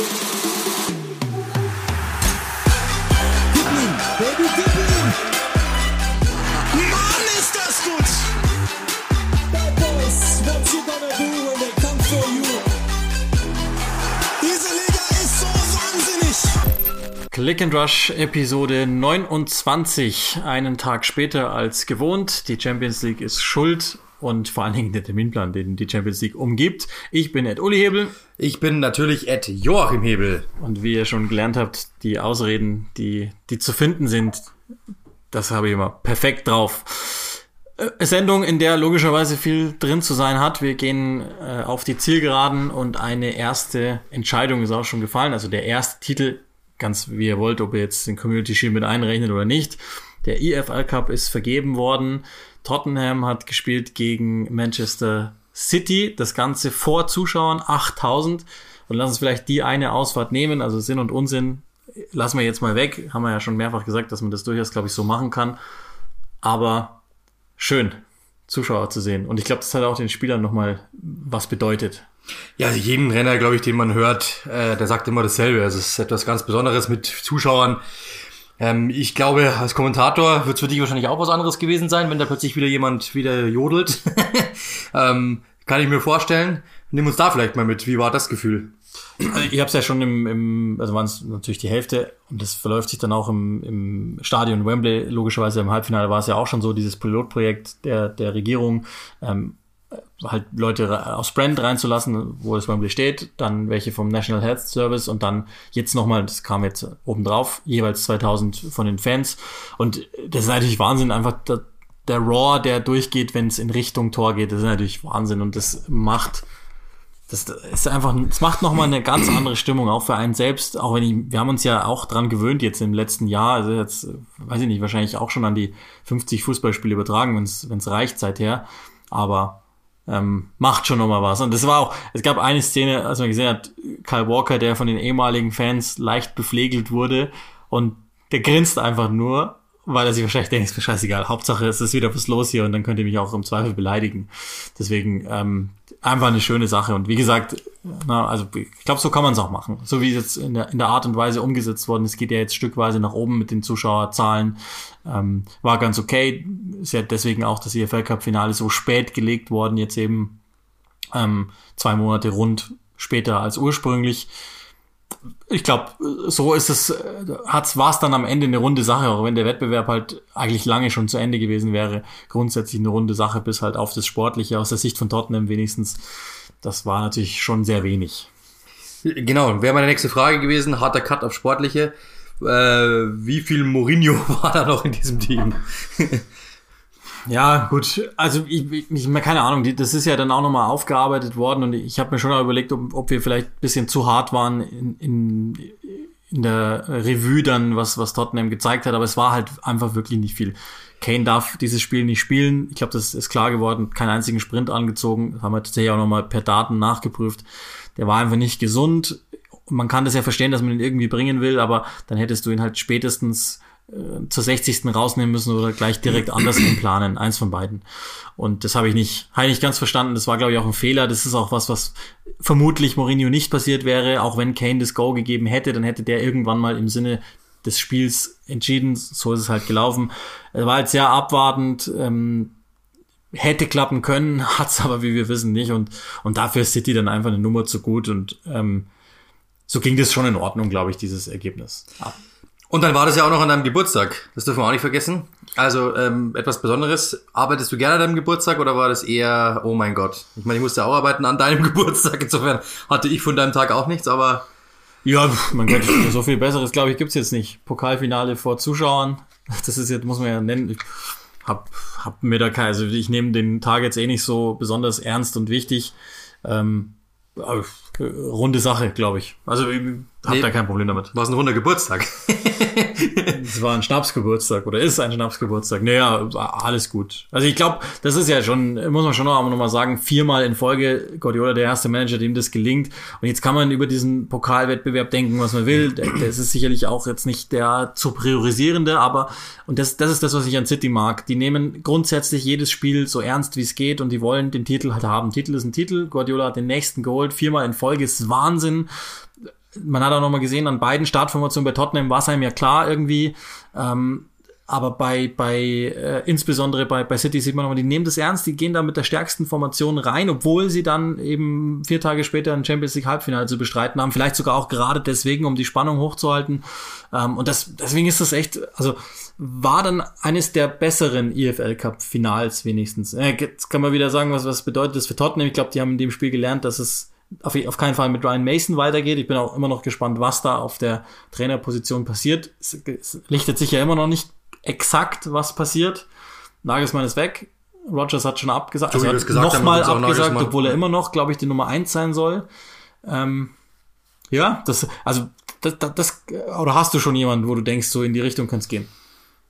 you Click and Rush Episode 29, einen Tag später als gewohnt. Die Champions League ist schuld und vor allen Dingen der Terminplan, den die Champions League umgibt. Ich bin Ed Uli Hebel. Ich bin natürlich Ed Joachim Hebel. Und wie ihr schon gelernt habt, die Ausreden, die, die zu finden sind, das habe ich immer perfekt drauf. Äh, Sendung, in der logischerweise viel drin zu sein hat. Wir gehen äh, auf die Zielgeraden und eine erste Entscheidung ist auch schon gefallen. Also der erste Titel ganz wie ihr wollt, ob ihr jetzt den Community Shield mit einrechnet oder nicht. Der EFL Cup ist vergeben worden. Tottenham hat gespielt gegen Manchester City. Das Ganze vor Zuschauern, 8000. Und lass uns vielleicht die eine Ausfahrt nehmen. Also Sinn und Unsinn lassen wir jetzt mal weg. Haben wir ja schon mehrfach gesagt, dass man das durchaus, glaube ich, so machen kann. Aber schön, Zuschauer zu sehen. Und ich glaube, das hat auch den Spielern nochmal was bedeutet. Ja, jeden Renner, glaube ich, den man hört, äh, der sagt immer dasselbe. Also es ist etwas ganz Besonderes mit Zuschauern. Ähm, ich glaube, als Kommentator wird es für dich wahrscheinlich auch was anderes gewesen sein, wenn da plötzlich wieder jemand wieder jodelt. ähm, kann ich mir vorstellen. Nimm uns da vielleicht mal mit. Wie war das Gefühl? Also ich habe es ja schon im, im also waren es natürlich die Hälfte und das verläuft sich dann auch im, im Stadion Wembley. Logischerweise im Halbfinale war es ja auch schon so, dieses Pilotprojekt der, der Regierung. Ähm, halt Leute aus Brand reinzulassen, wo es Wembley steht, dann welche vom National Health Service und dann jetzt nochmal, das kam jetzt obendrauf, jeweils 2000 von den Fans. Und das ist natürlich Wahnsinn, einfach der, der Raw, der durchgeht, wenn es in Richtung Tor geht, das ist natürlich Wahnsinn und das macht, das ist einfach, es macht nochmal eine ganz andere Stimmung, auch für einen selbst, auch wenn ich, wir haben uns ja auch dran gewöhnt jetzt im letzten Jahr, also jetzt, weiß ich nicht, wahrscheinlich auch schon an die 50 Fußballspiele übertragen, wenn es reicht seither, aber ähm, macht schon nochmal was. Und das war auch, es gab eine Szene, als man gesehen hat, Kyle Walker, der von den ehemaligen Fans leicht bepflegelt wurde und der grinst einfach nur, weil er sich wahrscheinlich denkt, ist mir scheißegal. Hauptsache es ist wieder was los hier und dann könnt ihr mich auch im Zweifel beleidigen. Deswegen ähm, einfach eine schöne Sache. Und wie gesagt, na, also ich glaube, so kann man es auch machen. So wie es jetzt in der, in der Art und Weise umgesetzt worden ist, geht ja jetzt stückweise nach oben mit den Zuschauerzahlen. Ähm, war ganz okay. Ist ja deswegen auch das EFL Cup Finale so spät gelegt worden, jetzt eben ähm, zwei Monate rund später als ursprünglich ich glaube, so ist es, hat's, war es dann am Ende eine runde Sache, auch wenn der Wettbewerb halt eigentlich lange schon zu Ende gewesen wäre. Grundsätzlich eine runde Sache, bis halt auf das Sportliche, aus der Sicht von Tottenham wenigstens. Das war natürlich schon sehr wenig. Genau, wäre meine nächste Frage gewesen, harter Cut auf Sportliche. Äh, wie viel Mourinho war da noch in diesem Team? Ja, gut. Also ich, ich keine Ahnung, das ist ja dann auch nochmal aufgearbeitet worden und ich habe mir schon überlegt, ob, ob wir vielleicht ein bisschen zu hart waren in, in, in der Revue dann, was, was Tottenham gezeigt hat, aber es war halt einfach wirklich nicht viel. Kane darf dieses Spiel nicht spielen. Ich glaube, das ist klar geworden. Keinen einzigen Sprint angezogen. Das haben wir tatsächlich auch nochmal per Daten nachgeprüft. Der war einfach nicht gesund. Man kann das ja verstehen, dass man ihn irgendwie bringen will, aber dann hättest du ihn halt spätestens äh, zur 60. rausnehmen müssen oder gleich direkt anders planen. Eins von beiden. Und das habe ich nicht, habe ich nicht ganz verstanden. Das war, glaube ich, auch ein Fehler. Das ist auch was, was vermutlich Mourinho nicht passiert wäre. Auch wenn Kane das Go gegeben hätte, dann hätte der irgendwann mal im Sinne des Spiels entschieden. So ist es halt gelaufen. Er war jetzt sehr abwartend. Ähm, hätte klappen können, hat's aber, wie wir wissen, nicht. Und, und dafür ist City dann einfach eine Nummer zu gut. Und ähm, so ging das schon in Ordnung, glaube ich, dieses Ergebnis. Ja. Und dann war das ja auch noch an deinem Geburtstag. Das dürfen wir auch nicht vergessen. Also ähm, etwas Besonderes. Arbeitest du gerne an deinem Geburtstag oder war das eher, oh mein Gott? Ich meine, ich musste auch arbeiten an deinem Geburtstag. Insofern hatte ich von deinem Tag auch nichts, aber... Ja, mein Gott, so viel Besseres, glaube ich, gibt's jetzt nicht. Pokalfinale vor Zuschauern. Das ist jetzt, muss man ja nennen. Ich hab, hab mir da kein, also ich nehme den Tag jetzt eh nicht so besonders ernst und wichtig. Ähm, runde Sache, glaube ich. Also ich habe nee, da kein Problem damit. War es ein runder Geburtstag? es war ein Schnapsgeburtstag oder ist ein Schnapsgeburtstag. Naja, alles gut. Also ich glaube, das ist ja schon, muss man schon noch einmal sagen, viermal in Folge Guardiola der erste Manager, dem das gelingt. Und jetzt kann man über diesen Pokalwettbewerb denken, was man will. Das ist sicherlich auch jetzt nicht der zu priorisierende, aber, und das, das ist das, was ich an City mag. Die nehmen grundsätzlich jedes Spiel so ernst, wie es geht und die wollen den Titel halt haben. Titel ist ein Titel. Guardiola hat den nächsten geholt, viermal in Folge ist Wahnsinn man hat auch nochmal gesehen, an beiden Startformationen bei Tottenham war es einem ja klar irgendwie. Ähm, aber bei, bei äh, insbesondere bei, bei City sieht man nochmal, die nehmen das ernst, die gehen da mit der stärksten Formation rein, obwohl sie dann eben vier Tage später ein Champions League Halbfinale zu bestreiten haben. Vielleicht sogar auch gerade deswegen, um die Spannung hochzuhalten. Ähm, und das, deswegen ist das echt, also war dann eines der besseren EFL Cup Finals wenigstens. Äh, jetzt kann man wieder sagen, was, was bedeutet das für Tottenham. Ich glaube, die haben in dem Spiel gelernt, dass es auf, auf keinen Fall mit Ryan Mason weitergeht. Ich bin auch immer noch gespannt, was da auf der Trainerposition passiert. Es, es lichtet sich ja immer noch nicht exakt, was passiert. Nagelsmann ist weg. Rogers hat schon abgesagt, also gesagt nochmal abgesagt, obwohl er immer noch, glaube ich, die Nummer eins sein soll. Ähm, ja, das, also, das, das, das, oder hast du schon jemanden, wo du denkst, so in die Richtung es gehen?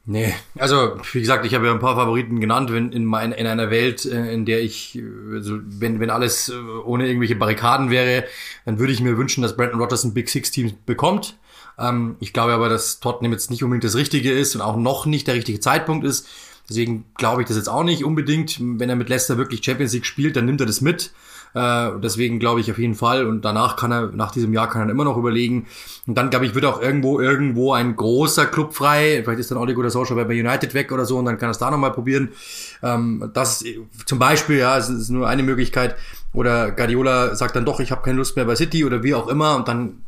Nee, also wie gesagt, ich habe ja ein paar Favoriten genannt, wenn in, mein, in einer Welt, äh, in der ich, äh, also wenn, wenn alles äh, ohne irgendwelche Barrikaden wäre, dann würde ich mir wünschen, dass Brandon Rodgers ein Big Six Team bekommt. Ähm, ich glaube aber, dass Tottenham jetzt nicht unbedingt das Richtige ist und auch noch nicht der richtige Zeitpunkt ist. Deswegen glaube ich das jetzt auch nicht unbedingt. Wenn er mit Leicester wirklich Champions League spielt, dann nimmt er das mit. Äh, deswegen glaube ich auf jeden Fall. Und danach kann er, nach diesem Jahr kann er immer noch überlegen. Und dann, glaube ich, wird auch irgendwo, irgendwo ein großer Club frei. Vielleicht ist dann Ole Gunnar Solskjaer bei United weg oder so und dann kann er es da nochmal probieren. Ähm, das ist zum Beispiel, ja, es ist nur eine Möglichkeit. Oder Guardiola sagt dann doch, ich habe keine Lust mehr bei City oder wie auch immer. Und dann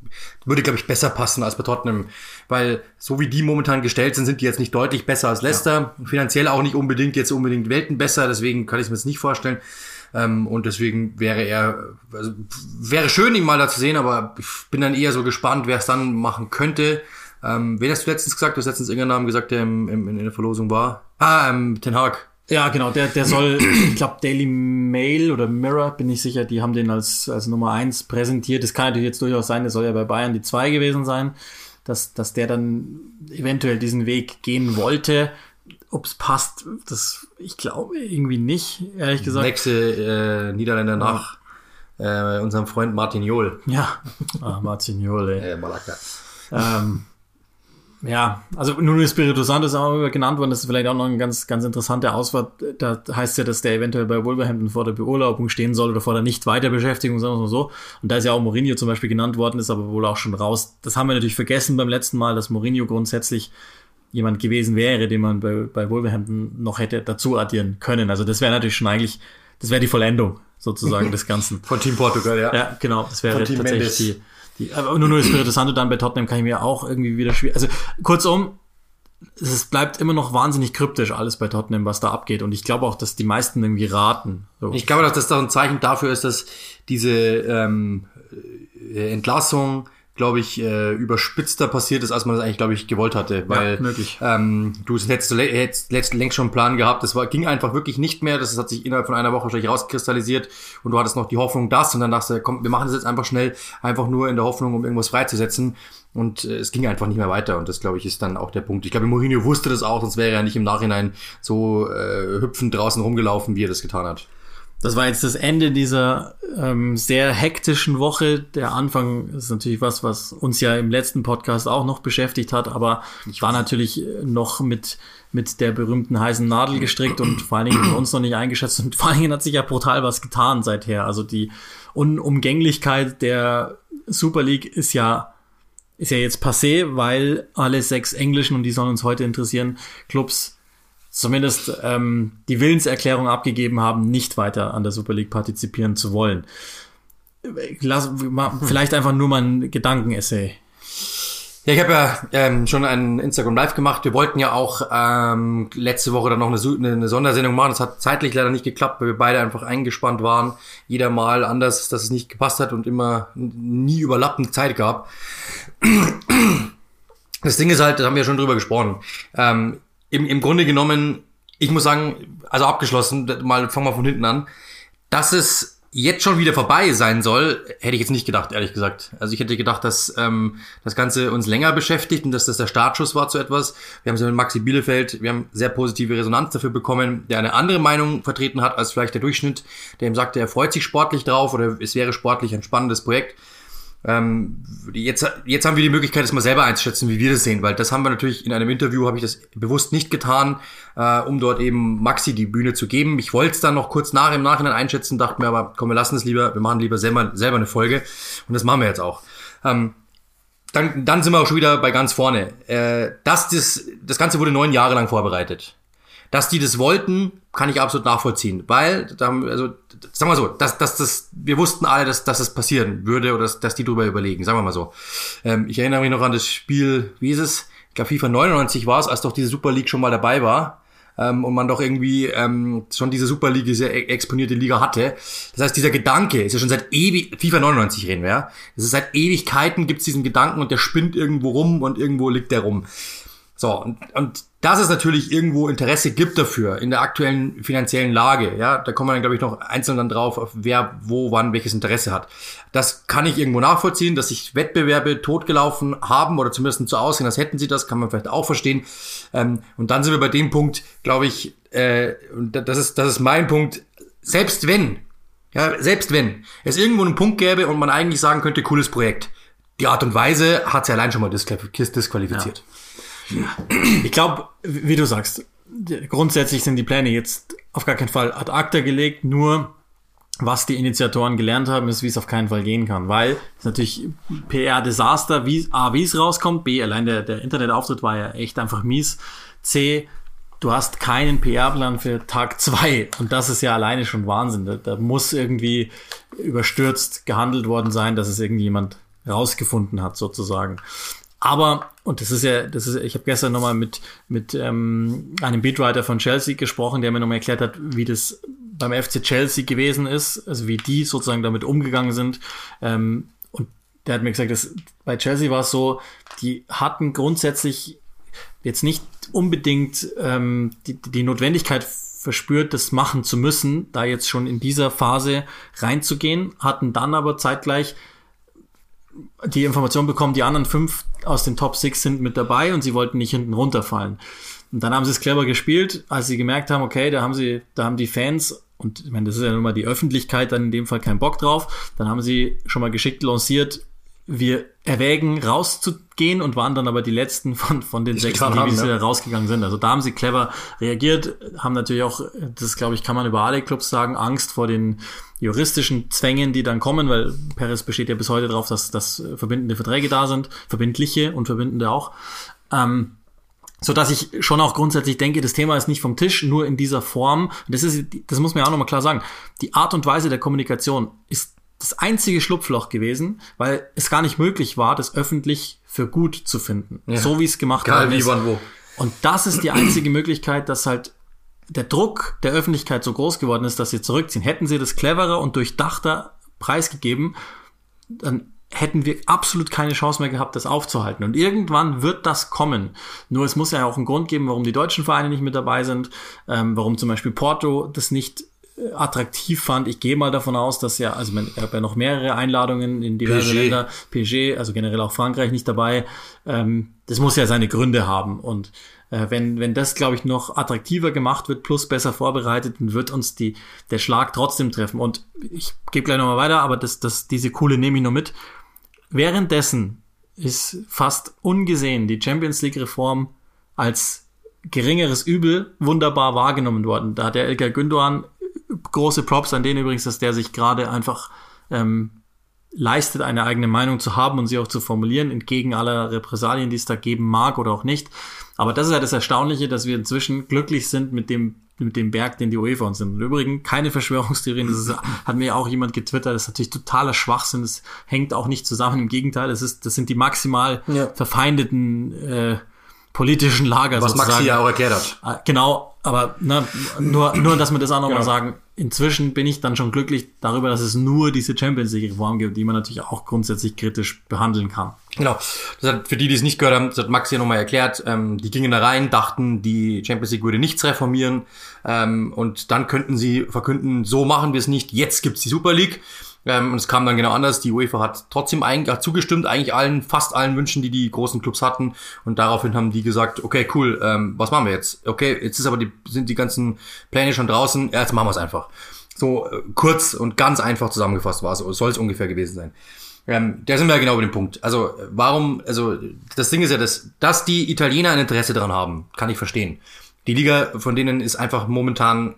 würde, glaube ich, besser passen als bei Tottenham. Weil so wie die momentan gestellt sind, sind die jetzt nicht deutlich besser als Leicester. Finanziell auch nicht unbedingt jetzt unbedingt Welten besser. Deswegen kann ich es mir jetzt nicht vorstellen. Ähm, und deswegen wäre er, also, wäre schön, ihn mal da zu sehen, aber ich bin dann eher so gespannt, wer es dann machen könnte. Ähm, wen hast du letztens gesagt? Du hast letztens irgendeinen Namen gesagt, der im, im, in der Verlosung war. Ah, ähm, Ten Hag. Ja, genau, der, der soll, ich glaube, Daily Mail oder Mirror, bin ich sicher, die haben den als, als Nummer eins präsentiert. Das kann natürlich jetzt durchaus sein, der soll ja bei Bayern die zwei gewesen sein, dass, dass der dann eventuell diesen Weg gehen wollte. Ob es passt, das, ich glaube irgendwie nicht, ehrlich gesagt. Nächste äh, Niederländer nach äh, unserem Freund Martin Jol. Ja, ah, Martignol, ey. Äh, Malaka. Ähm, ja, also Nuno Espirito Santo ist auch genannt worden. Das ist vielleicht auch noch ein ganz, ganz interessanter Auswahl. Da heißt ja, dass der eventuell bei Wolverhampton vor der Beurlaubung stehen soll oder vor der Nicht-Weiterbeschäftigung, sagen wir mal so. Und da ist ja auch Mourinho zum Beispiel genannt worden, ist aber wohl auch schon raus. Das haben wir natürlich vergessen beim letzten Mal, dass Mourinho grundsätzlich jemand gewesen wäre, den man bei, bei Wolverhampton noch hätte dazu addieren können. Also das wäre natürlich schon eigentlich, das wäre die Vollendung sozusagen des Ganzen. Von Team Portugal, ja. Ja, genau. Das wäre tatsächlich Mendes. die, die. Aber nur nur Espirito Santo dann bei Tottenham kann ich mir auch irgendwie wieder schwierig. Also kurzum, es bleibt immer noch wahnsinnig kryptisch alles bei Tottenham, was da abgeht. Und ich glaube auch, dass die meisten irgendwie raten. So. Ich glaube, dass das doch ein Zeichen dafür ist, dass diese ähm, äh, Entlassung, glaube ich, äh, überspitzter passiert ist, als man das eigentlich, glaube ich, gewollt hatte. Weil möglich. ähm, du hättest, du hättest letzt- längst schon einen Plan gehabt. Das war, ging einfach wirklich nicht mehr. Das hat sich innerhalb von einer Woche wahrscheinlich rauskristallisiert und du hattest noch die Hoffnung, das und dann dachtest du, komm, wir machen das jetzt einfach schnell, einfach nur in der Hoffnung, um irgendwas freizusetzen. Und äh, es ging einfach nicht mehr weiter. Und das, glaube ich, ist dann auch der Punkt. Ich glaube, Mourinho wusste das auch, sonst wäre er nicht im Nachhinein so äh, hüpfend draußen rumgelaufen, wie er das getan hat. Das war jetzt das Ende dieser ähm, sehr hektischen Woche. Der Anfang ist natürlich was, was uns ja im letzten Podcast auch noch beschäftigt hat, aber ich war natürlich noch mit, mit der berühmten heißen Nadel gestrickt und vor allen Dingen von uns noch nicht eingeschätzt. Und vor allen Dingen hat sich ja brutal was getan seither. Also die Unumgänglichkeit der Super League ist ja, ist ja jetzt passé, weil alle sechs englischen, und die sollen uns heute interessieren, Clubs zumindest ähm, die Willenserklärung abgegeben haben, nicht weiter an der Super League partizipieren zu wollen. Lass, mal, vielleicht einfach nur mal ein Gedankenessay. Ja, ich habe ja ähm, schon ein Instagram Live gemacht. Wir wollten ja auch ähm, letzte Woche dann noch eine, eine, Sondersendung machen. Das hat zeitlich leider nicht geklappt, weil wir beide einfach eingespannt waren. Jeder mal anders, dass es nicht gepasst hat und immer nie überlappend Zeit gab. Das Ding ist halt, da haben wir schon drüber gesprochen. Ähm, im, Im Grunde genommen, ich muss sagen, also abgeschlossen, mal fangen wir von hinten an, dass es jetzt schon wieder vorbei sein soll, hätte ich jetzt nicht gedacht, ehrlich gesagt. Also ich hätte gedacht, dass ähm, das Ganze uns länger beschäftigt und dass das der Startschuss war zu etwas. Wir haben es mit Maxi Bielefeld, wir haben sehr positive Resonanz dafür bekommen, der eine andere Meinung vertreten hat als vielleicht der Durchschnitt, der ihm sagte, er freut sich sportlich drauf oder es wäre sportlich ein spannendes Projekt. Ähm, jetzt, jetzt haben wir die Möglichkeit, das mal selber einzuschätzen, wie wir das sehen, weil das haben wir natürlich in einem Interview, habe ich das bewusst nicht getan, äh, um dort eben Maxi die Bühne zu geben. Ich wollte es dann noch kurz nach im Nachhinein einschätzen, dachte mir aber, komm, wir lassen es lieber, wir machen lieber selber, selber eine Folge und das machen wir jetzt auch. Ähm, dann, dann sind wir auch schon wieder bei ganz vorne. Äh, dass das, das Ganze wurde neun Jahre lang vorbereitet. Dass die das wollten, kann ich absolut nachvollziehen. Weil, also, sagen wir so, dass, dass das, wir wussten alle, dass, dass das passieren würde oder dass, dass die drüber überlegen, sagen wir mal so. Ähm, ich erinnere mich noch an das Spiel, wie ist es? Ich glaube, FIFA 99 war es, als doch diese Super League schon mal dabei war ähm, und man doch irgendwie ähm, schon diese Super League, diese e-, exponierte Liga hatte. Das heißt, dieser Gedanke ist ja schon seit ewig, FIFA 99 reden wir, ja. Das ist seit Ewigkeiten gibt's diesen Gedanken und der spinnt irgendwo rum und irgendwo liegt der rum. So, und, und dass es natürlich irgendwo Interesse gibt dafür in der aktuellen finanziellen Lage, ja, da kommen wir dann, glaube ich, noch einzeln dann drauf, auf wer, wo, wann, welches Interesse hat. Das kann ich irgendwo nachvollziehen, dass sich Wettbewerbe totgelaufen haben oder zumindest so aussehen, als hätten sie das, kann man vielleicht auch verstehen. Ähm, und dann sind wir bei dem Punkt, glaube ich, äh, das ist, das ist mein Punkt, selbst wenn, ja, selbst wenn es irgendwo einen Punkt gäbe und man eigentlich sagen könnte, cooles Projekt, die Art und Weise hat sie allein schon mal disqualifiziert. Ja. Ich glaube, wie du sagst, grundsätzlich sind die Pläne jetzt auf gar keinen Fall ad acta gelegt, nur was die Initiatoren gelernt haben, ist, wie es auf keinen Fall gehen kann, weil es natürlich PR-Desaster, wie A, wie es rauskommt, B, allein der, der Internetauftritt war ja echt einfach mies, C, du hast keinen PR-Plan für Tag zwei. Und das ist ja alleine schon Wahnsinn. Da, da muss irgendwie überstürzt gehandelt worden sein, dass es irgendjemand rausgefunden hat, sozusagen. Aber, und das ist ja, das ist, ich habe gestern nochmal mit, mit ähm, einem Beatwriter von Chelsea gesprochen, der mir nochmal erklärt hat, wie das beim FC Chelsea gewesen ist, also wie die sozusagen damit umgegangen sind. Ähm, und der hat mir gesagt, dass bei Chelsea war es so, die hatten grundsätzlich jetzt nicht unbedingt ähm, die, die Notwendigkeit verspürt, das machen zu müssen, da jetzt schon in dieser Phase reinzugehen, hatten dann aber zeitgleich die Information bekommen, die anderen fünf aus den Top Six sind mit dabei und sie wollten nicht hinten runterfallen. Und dann haben sie es clever gespielt, als sie gemerkt haben, okay, da haben sie, da haben die Fans und ich meine, das ist ja nun mal die Öffentlichkeit dann in dem Fall keinen Bock drauf. Dann haben sie schon mal geschickt lanciert, wir erwägen rauszugehen und waren dann aber die letzten von, von den sechs, die haben, ja. rausgegangen sind. Also da haben sie clever reagiert, haben natürlich auch, das glaube ich, kann man über alle Clubs sagen, Angst vor den juristischen Zwängen, die dann kommen, weil Perez besteht ja bis heute darauf, dass, dass verbindende Verträge da sind, verbindliche und verbindende auch. Ähm, so dass ich schon auch grundsätzlich denke, das Thema ist nicht vom Tisch, nur in dieser Form. Das ist, das muss man ja auch nochmal klar sagen. Die Art und Weise der Kommunikation ist das einzige Schlupfloch gewesen, weil es gar nicht möglich war, das öffentlich für gut zu finden. Ja. So wie es gemacht Egal, worden ist. Wie, wann, wo. Und das ist die einzige Möglichkeit, dass halt der Druck der Öffentlichkeit so groß geworden ist, dass sie zurückziehen. Hätten sie das cleverer und durchdachter preisgegeben, dann hätten wir absolut keine Chance mehr gehabt, das aufzuhalten. Und irgendwann wird das kommen. Nur es muss ja auch einen Grund geben, warum die deutschen Vereine nicht mit dabei sind, ähm, warum zum Beispiel Porto das nicht attraktiv fand. Ich gehe mal davon aus, dass ja, also man, ich habe ja noch mehrere Einladungen in diverse PG. Länder, PG, also generell auch Frankreich nicht dabei. Ähm, das muss ja seine Gründe haben. Und äh, wenn, wenn das, glaube ich, noch attraktiver gemacht wird, plus besser vorbereitet, dann wird uns die, der Schlag trotzdem treffen. Und ich gebe gleich nochmal weiter, aber das, das, diese coole nehme ich nur mit. Währenddessen ist fast ungesehen die Champions League Reform als geringeres Übel wunderbar wahrgenommen worden. Da hat der Elgar Gündogan große Props an den übrigens, dass der sich gerade einfach ähm, leistet, eine eigene Meinung zu haben und sie auch zu formulieren, entgegen aller Repressalien, die es da geben mag oder auch nicht. Aber das ist ja das Erstaunliche, dass wir inzwischen glücklich sind mit dem mit dem Berg, den die UEFA uns nimmt. Und übrigens keine Verschwörungstheorien, das ist, hat mir auch jemand getwittert, das ist natürlich totaler Schwachsinn, das hängt auch nicht zusammen, im Gegenteil, das ist, das sind die maximal ja. verfeindeten äh, politischen Lager Was sozusagen. Maxi ja auch erklärt hat. Ah, genau, aber ne, nur, nur, dass wir das auch nochmal genau. sagen, inzwischen bin ich dann schon glücklich darüber, dass es nur diese Champions League Reform gibt, die man natürlich auch grundsätzlich kritisch behandeln kann. Genau. Das hat, für die, die es nicht gehört haben, das hat Maxi ja nochmal erklärt, ähm, die gingen da rein, dachten, die Champions League würde nichts reformieren ähm, und dann könnten sie verkünden, so machen wir es nicht, jetzt gibt's die Super League. Ähm, und es kam dann genau anders. Die UEFA hat trotzdem eigentlich hat zugestimmt, eigentlich allen, fast allen Wünschen, die die großen Clubs hatten. Und daraufhin haben die gesagt, okay, cool, ähm, was machen wir jetzt? Okay, jetzt ist aber die, sind die ganzen Pläne schon draußen. Ja, jetzt machen wir es einfach. So äh, kurz und ganz einfach zusammengefasst war es. Soll es ungefähr gewesen sein. Ähm, da sind wir ja genau über den Punkt. Also warum, also das Ding ist ja, dass, dass die Italiener ein Interesse daran haben, kann ich verstehen. Die Liga von denen ist einfach momentan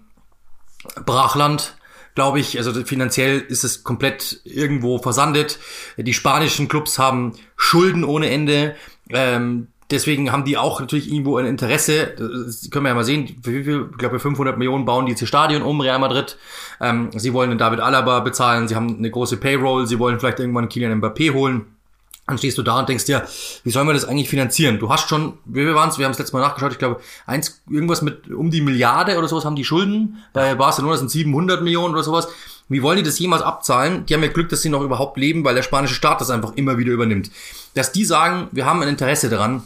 Brachland glaube ich. Also finanziell ist es komplett irgendwo versandet. Die spanischen Clubs haben Schulden ohne Ende. Ähm, deswegen haben die auch natürlich irgendwo ein Interesse. Das können wir ja mal sehen, für wie viel, ich glaube 500 Millionen bauen die jetzt ihr Stadion um, Real Madrid. Ähm, sie wollen den David Alaba bezahlen, sie haben eine große Payroll, sie wollen vielleicht irgendwann Kylian Mbappé holen. Dann stehst du da und denkst dir, wie sollen wir das eigentlich finanzieren? Du hast schon, wie waren es, wir haben es letztes Mal nachgeschaut, ich glaube, eins, irgendwas mit um die Milliarde oder sowas haben die Schulden. Bei Barcelona sind 700 Millionen oder sowas. Wie wollen die das jemals abzahlen? Die haben ja Glück, dass sie noch überhaupt leben, weil der spanische Staat das einfach immer wieder übernimmt. Dass die sagen, wir haben ein Interesse daran,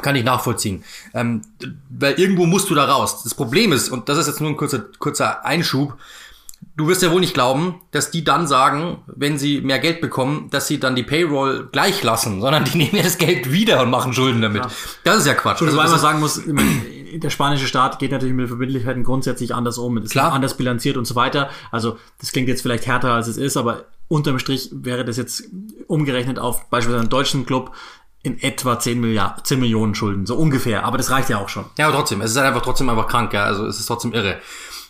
kann ich nachvollziehen. Ähm, weil irgendwo musst du da raus. Das Problem ist, und das ist jetzt nur ein kurzer, kurzer Einschub, du wirst ja wohl nicht glauben, dass die dann sagen, wenn sie mehr Geld bekommen, dass sie dann die Payroll gleich lassen, sondern die nehmen ja das Geld wieder und machen Schulden damit. Ja. Das ist ja Quatsch. Also, weil man sagen muss, der spanische Staat geht natürlich mit Verbindlichkeiten grundsätzlich anders um, ist Klar. anders bilanziert und so weiter. Also das klingt jetzt vielleicht härter, als es ist, aber unterm Strich wäre das jetzt umgerechnet auf beispielsweise einen deutschen Club in etwa 10, Milliarden, 10 Millionen Schulden, so ungefähr. Aber das reicht ja auch schon. Ja, aber trotzdem, es ist halt einfach trotzdem einfach krank, ja. Also es ist trotzdem irre.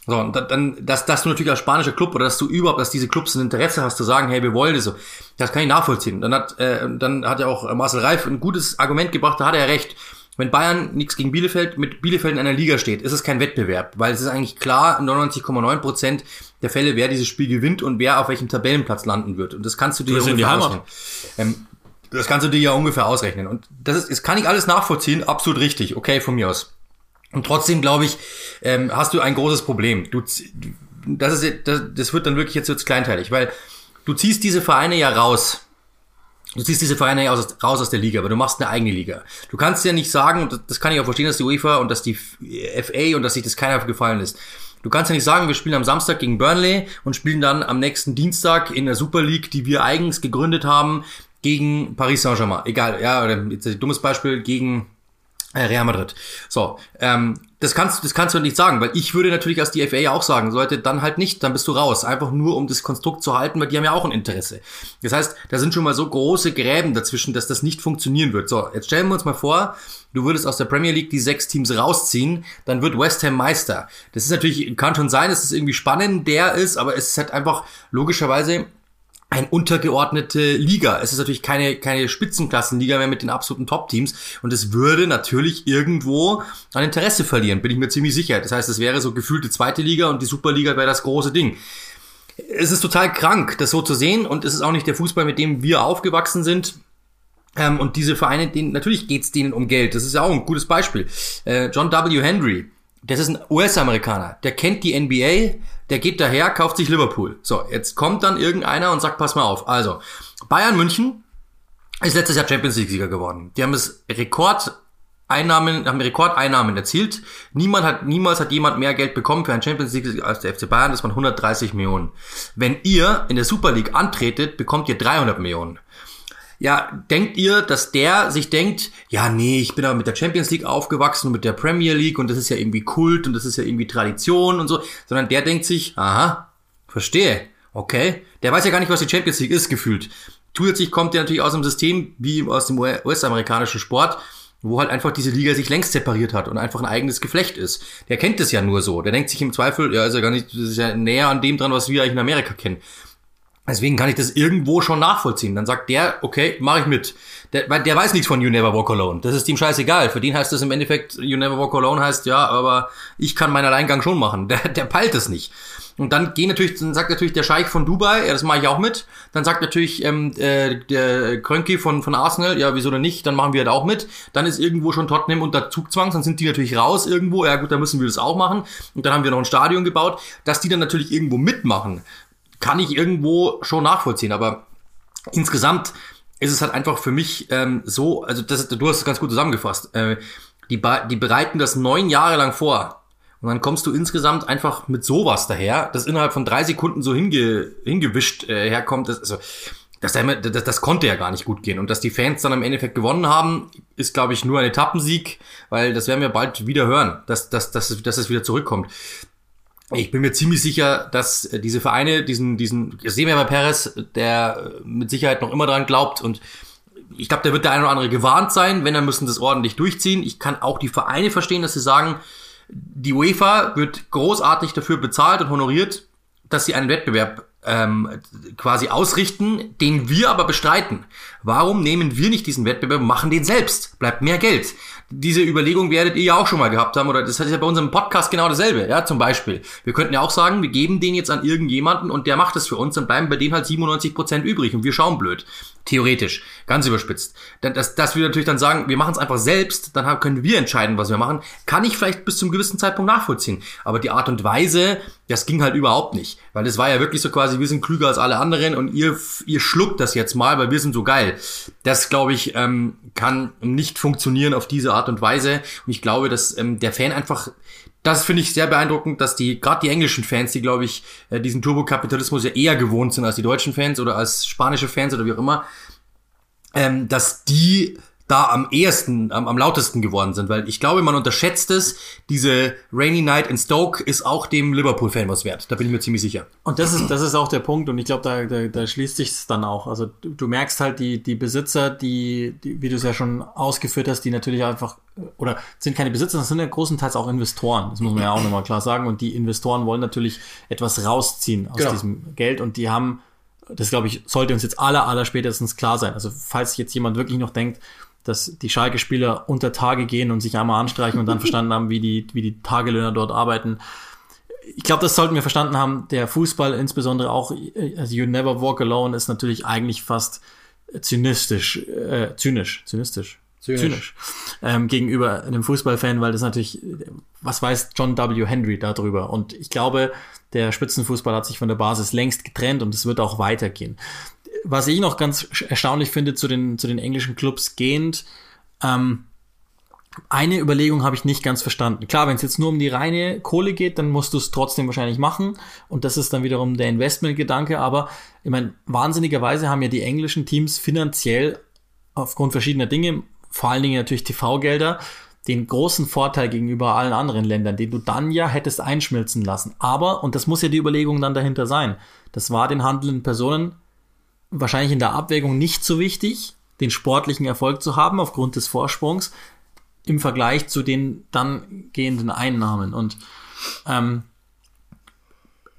So, und dann, dass, dass du natürlich als spanischer Club oder dass du überhaupt, dass diese Clubs ein Interesse hast zu sagen, hey, wir wollen das so, das kann ich nachvollziehen. Dann hat, äh, dann hat ja auch Marcel Reif ein gutes Argument gebracht, da hat er recht. Wenn Bayern nichts gegen Bielefeld, mit Bielefeld in einer Liga steht, ist es kein Wettbewerb, weil es ist eigentlich klar, 99,9 Prozent der Fälle, wer dieses Spiel gewinnt und wer auf welchem Tabellenplatz landen wird. Und das kannst du dir das ungefähr ausrechnen. Ähm, das kannst du dir ja ungefähr ausrechnen. Und das ist, das kann ich alles nachvollziehen, absolut richtig, okay, von mir aus. Und trotzdem, glaube ich, ähm, hast du ein großes Problem. Du, das, ist, das, das wird dann wirklich jetzt jetzt kleinteilig, weil du ziehst diese Vereine ja raus. Du ziehst diese Vereine ja aus, raus aus der Liga, aber du machst eine eigene Liga. Du kannst ja nicht sagen, und das kann ich auch verstehen, dass die UEFA und dass die FA und dass sich das keiner gefallen ist. Du kannst ja nicht sagen, wir spielen am Samstag gegen Burnley und spielen dann am nächsten Dienstag in der Super League, die wir eigens gegründet haben, gegen Paris Saint-Germain. Egal, ja, oder jetzt ein dummes Beispiel, gegen Real Madrid. So, ähm, das kannst, das kannst du nicht sagen, weil ich würde natürlich als die FA auch sagen, sollte dann halt nicht, dann bist du raus. Einfach nur, um das Konstrukt zu halten, weil die haben ja auch ein Interesse. Das heißt, da sind schon mal so große Gräben dazwischen, dass das nicht funktionieren wird. So, jetzt stellen wir uns mal vor, du würdest aus der Premier League die sechs Teams rausziehen, dann wird West Ham Meister. Das ist natürlich, kann schon sein, dass es irgendwie spannend der ist, aber es ist halt einfach logischerweise ein untergeordnete Liga. Es ist natürlich keine, keine Spitzenklassenliga mehr mit den absoluten Top-Teams und es würde natürlich irgendwo an Interesse verlieren, bin ich mir ziemlich sicher. Das heißt, es wäre so gefühlte zweite Liga und die Superliga wäre das große Ding. Es ist total krank, das so zu sehen und es ist auch nicht der Fußball, mit dem wir aufgewachsen sind. Ähm, und diese Vereine, denen, natürlich geht's denen um Geld. Das ist ja auch ein gutes Beispiel. Äh, John W. Henry, das ist ein US-Amerikaner, der kennt die NBA, der geht daher, kauft sich Liverpool. So, jetzt kommt dann irgendeiner und sagt, pass mal auf. Also, Bayern München ist letztes Jahr Champions League-Sieger geworden. Die haben es Rekordeinnahmen, haben Rekordeinnahmen erzielt. Niemand hat, niemals hat jemand mehr Geld bekommen für ein Champions League als der FC Bayern. Das waren 130 Millionen. Wenn ihr in der Super League antretet, bekommt ihr 300 Millionen. Ja, denkt ihr, dass der sich denkt, ja, nee, ich bin aber mit der Champions League aufgewachsen und mit der Premier League und das ist ja irgendwie Kult und das ist ja irgendwie Tradition und so, sondern der denkt sich, aha, verstehe, okay. Der weiß ja gar nicht, was die Champions League ist, gefühlt. Zusätzlich kommt der natürlich aus einem System wie aus dem US-amerikanischen Sport, wo halt einfach diese Liga sich längst separiert hat und einfach ein eigenes Geflecht ist. Der kennt es ja nur so. Der denkt sich im Zweifel, ja, ist ja gar nicht, das ist ja näher an dem dran, was wir eigentlich in Amerika kennen. Deswegen kann ich das irgendwo schon nachvollziehen. Dann sagt der, okay, mache ich mit. Der, weil der weiß nichts von You Never Walk Alone. Das ist ihm scheißegal. Für den heißt das im Endeffekt, You Never Walk Alone heißt, ja, aber ich kann meinen Alleingang schon machen. Der, der peilt es nicht. Und dann gehen natürlich, dann sagt natürlich der Scheich von Dubai, ja, das mache ich auch mit. Dann sagt natürlich ähm, äh, der Krönki von, von Arsenal, ja, wieso denn nicht? Dann machen wir halt auch mit. Dann ist irgendwo schon Tottenham unter Zugzwang, dann sind die natürlich raus irgendwo. Ja gut, dann müssen wir das auch machen. Und dann haben wir noch ein Stadion gebaut, dass die dann natürlich irgendwo mitmachen kann ich irgendwo schon nachvollziehen, aber insgesamt ist es halt einfach für mich ähm, so, also das, du hast es ganz gut zusammengefasst, äh, die, die bereiten das neun Jahre lang vor und dann kommst du insgesamt einfach mit sowas daher, das innerhalb von drei Sekunden so hinge, hingewischt äh, herkommt, das, also, das, das, das konnte ja gar nicht gut gehen. Und dass die Fans dann im Endeffekt gewonnen haben, ist, glaube ich, nur ein Etappensieg, weil das werden wir bald wieder hören, dass, dass, dass, dass es wieder zurückkommt. Ich bin mir ziemlich sicher, dass äh, diese Vereine diesen, diesen, das sehen wir bei Perez, der äh, mit Sicherheit noch immer dran glaubt und ich glaube, der wird der eine oder andere gewarnt sein, wenn er müssen das ordentlich durchziehen. Ich kann auch die Vereine verstehen, dass sie sagen, die UEFA wird großartig dafür bezahlt und honoriert, dass sie einen Wettbewerb ähm, quasi ausrichten, den wir aber bestreiten. Warum nehmen wir nicht diesen Wettbewerb und machen den selbst? Bleibt mehr Geld. Diese Überlegung werdet ihr ja auch schon mal gehabt haben, oder das ist ja bei unserem Podcast genau dasselbe, ja, zum Beispiel. Wir könnten ja auch sagen, wir geben den jetzt an irgendjemanden und der macht es für uns, dann bleiben bei dem halt 97 Prozent übrig und wir schauen blöd. Theoretisch. Ganz überspitzt. Dass, dass wir natürlich dann sagen, wir machen es einfach selbst, dann können wir entscheiden, was wir machen, kann ich vielleicht bis zum gewissen Zeitpunkt nachvollziehen. Aber die Art und Weise, das ging halt überhaupt nicht. Weil es war ja wirklich so quasi, wir sind klüger als alle anderen und ihr, ihr schluckt das jetzt mal, weil wir sind so geil. Das, glaube ich, ähm, kann nicht funktionieren auf diese Art und Weise. Und ich glaube, dass ähm, der Fan einfach das finde ich sehr beeindruckend, dass die, gerade die englischen Fans, die, glaube ich, äh, diesen Turbokapitalismus ja eher gewohnt sind als die deutschen Fans oder als spanische Fans oder wie auch immer, ähm, dass die da am ehesten, am, am lautesten geworden sind, weil ich glaube, man unterschätzt es. Diese Rainy Night in Stoke ist auch dem Liverpool-Fan was wert. Da bin ich mir ziemlich sicher. Und das ist, das ist auch der Punkt und ich glaube, da, da, da schließt sich es dann auch. Also du, du, merkst halt die, die Besitzer, die, die wie du es ja schon ausgeführt hast, die natürlich einfach, oder sind keine Besitzer, das sind ja großenteils auch Investoren. Das muss man ja auch nochmal klar sagen. Und die Investoren wollen natürlich etwas rausziehen aus genau. diesem Geld und die haben, das glaube ich, sollte uns jetzt aller, aller spätestens klar sein. Also falls jetzt jemand wirklich noch denkt, dass die Schalke-Spieler unter Tage gehen und sich einmal anstreichen und dann verstanden haben, wie die, wie die Tagelöhner dort arbeiten. Ich glaube, das sollten wir verstanden haben. Der Fußball, insbesondere auch, also You Never Walk Alone, ist natürlich eigentlich fast zynistisch, äh, zynisch, zynistisch, zynisch, zynisch ähm, gegenüber einem Fußballfan, weil das natürlich, was weiß John W. Henry darüber? Und ich glaube, der Spitzenfußball hat sich von der Basis längst getrennt und es wird auch weitergehen was ich noch ganz erstaunlich finde zu den, zu den englischen Clubs gehend, ähm, eine Überlegung habe ich nicht ganz verstanden. Klar, wenn es jetzt nur um die reine Kohle geht, dann musst du es trotzdem wahrscheinlich machen. Und das ist dann wiederum der Investmentgedanke. Aber ich meine, wahnsinnigerweise haben ja die englischen Teams finanziell aufgrund verschiedener Dinge, vor allen Dingen natürlich TV-Gelder, den großen Vorteil gegenüber allen anderen Ländern, den du dann ja hättest einschmilzen lassen. Aber, und das muss ja die Überlegung dann dahinter sein, das war den handelnden Personen wahrscheinlich in der Abwägung nicht so wichtig, den sportlichen Erfolg zu haben aufgrund des Vorsprungs im Vergleich zu den dann gehenden Einnahmen. Und ähm,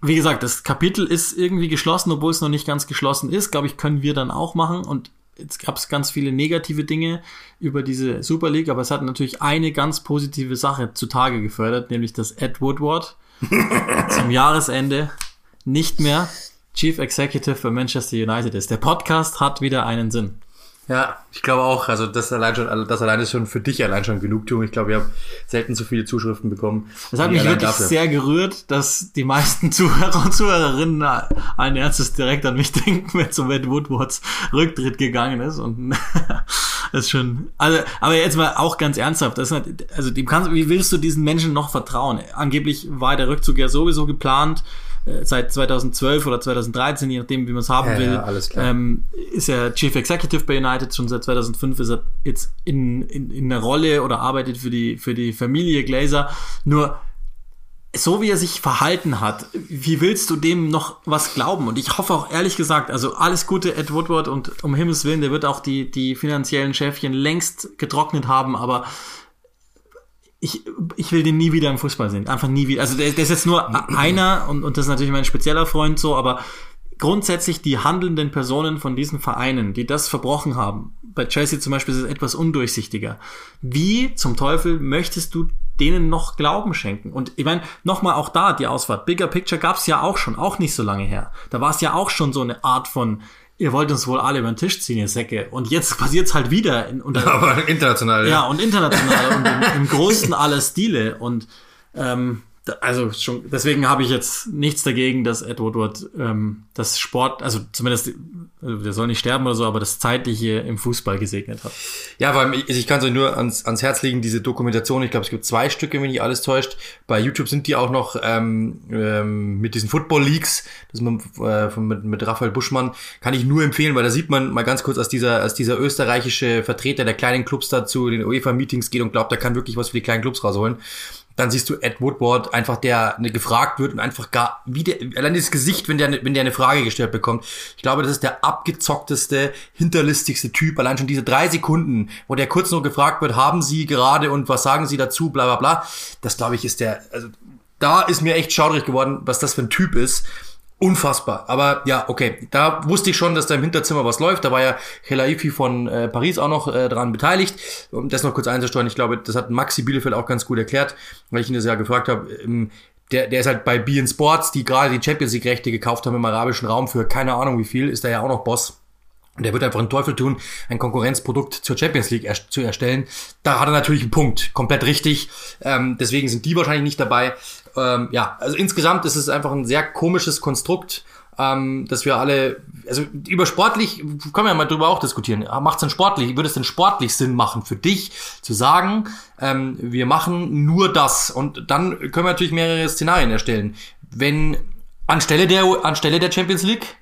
wie gesagt, das Kapitel ist irgendwie geschlossen, obwohl es noch nicht ganz geschlossen ist. Glaube ich, können wir dann auch machen. Und jetzt gab es ganz viele negative Dinge über diese Super League, aber es hat natürlich eine ganz positive Sache zutage gefördert, nämlich dass Ed Woodward zum Jahresende nicht mehr Chief Executive für Manchester United ist. Der Podcast hat wieder einen Sinn. Ja, ich glaube auch, also das allein schon, also das allein ist schon für dich allein schon Genugtuung. Ich glaube, wir haben selten so viele Zuschriften bekommen. Das hat mich wirklich dafür. sehr gerührt, dass die meisten Zuhörer und Zuhörerinnen ein Ernstes direkt an mich denken, wenn so Matt Woodwards Rücktritt gegangen ist und das ist schon, also, aber jetzt mal auch ganz ernsthaft, das ist, also dem kannst, wie willst du diesen Menschen noch vertrauen? Angeblich war der Rückzug ja sowieso geplant seit 2012 oder 2013, je nachdem, wie man es haben ja, will, ja, ähm, ist er Chief Executive bei United. Schon seit 2005 ist er jetzt in, in, in einer Rolle oder arbeitet für die, für die Familie Glazer. Nur so wie er sich verhalten hat, wie willst du dem noch was glauben? Und ich hoffe auch ehrlich gesagt, also alles Gute Ed Woodward und um Himmels Willen, der wird auch die, die finanziellen Schäfchen längst getrocknet haben, aber ich, ich will den nie wieder im Fußball sehen. Einfach nie wieder. Also der, der ist jetzt nur einer und, und das ist natürlich mein spezieller Freund so, aber grundsätzlich die handelnden Personen von diesen Vereinen, die das verbrochen haben, bei Chelsea zum Beispiel ist es etwas undurchsichtiger. Wie zum Teufel möchtest du denen noch Glauben schenken? Und ich meine, nochmal auch da die Ausfahrt. Bigger Picture gab es ja auch schon, auch nicht so lange her. Da war es ja auch schon so eine Art von ihr wollt uns wohl alle über den Tisch ziehen, ihr Säcke. Und jetzt passiert's halt wieder. In, unter, Aber international, ja. Ja, und international und im, im größten aller Stile. Und ähm, also schon, deswegen habe ich jetzt nichts dagegen, dass Edward Woodward ähm, das Sport, also zumindest, also der soll nicht sterben oder so, aber das Zeitliche im Fußball gesegnet hat. Ja, weil ich, ich kann es euch nur ans, ans Herz legen, diese Dokumentation, ich glaube, es gibt zwei Stücke, wenn nicht alles täuscht. Bei YouTube sind die auch noch ähm, ähm, mit diesen Football Leagues, das mit, äh, mit, mit Raphael Buschmann, kann ich nur empfehlen, weil da sieht man mal ganz kurz, als dieser, als dieser österreichische Vertreter der kleinen Clubs da zu den UEFA-Meetings geht und glaubt, er kann wirklich was für die kleinen Clubs rausholen dann siehst du Ed Woodward einfach, der ne, gefragt wird und einfach gar, wie der, allein das Gesicht, wenn der, ne, wenn der eine Frage gestellt bekommt. Ich glaube, das ist der abgezockteste, hinterlistigste Typ. Allein schon diese drei Sekunden, wo der kurz nur gefragt wird, haben Sie gerade und was sagen Sie dazu, bla, bla, bla. Das glaube ich ist der, also, da ist mir echt schaudrig geworden, was das für ein Typ ist. Unfassbar. Aber ja, okay, da wusste ich schon, dass da im Hinterzimmer was läuft. Da war ja Helaifi von äh, Paris auch noch äh, dran beteiligt. Um das noch kurz einzusteuern, ich glaube, das hat Maxi Bielefeld auch ganz gut erklärt, weil ich ihn das ja gefragt habe. Ähm, der, der ist halt bei Bein Sports, die gerade die Champions League Rechte gekauft haben im arabischen Raum für keine Ahnung wie viel, ist da ja auch noch Boss. Und der wird einfach einen Teufel tun, ein Konkurrenzprodukt zur Champions League er zu erstellen. Da hat er natürlich einen Punkt, komplett richtig. Ähm, deswegen sind die wahrscheinlich nicht dabei. Ähm, ja, also insgesamt ist es einfach ein sehr komisches Konstrukt, ähm, dass wir alle, also über sportlich, können wir ja mal drüber auch diskutieren. Macht es denn sportlich, würde es denn sportlich Sinn machen für dich zu sagen, ähm, wir machen nur das und dann können wir natürlich mehrere Szenarien erstellen. Wenn anstelle der, anstelle der Champions League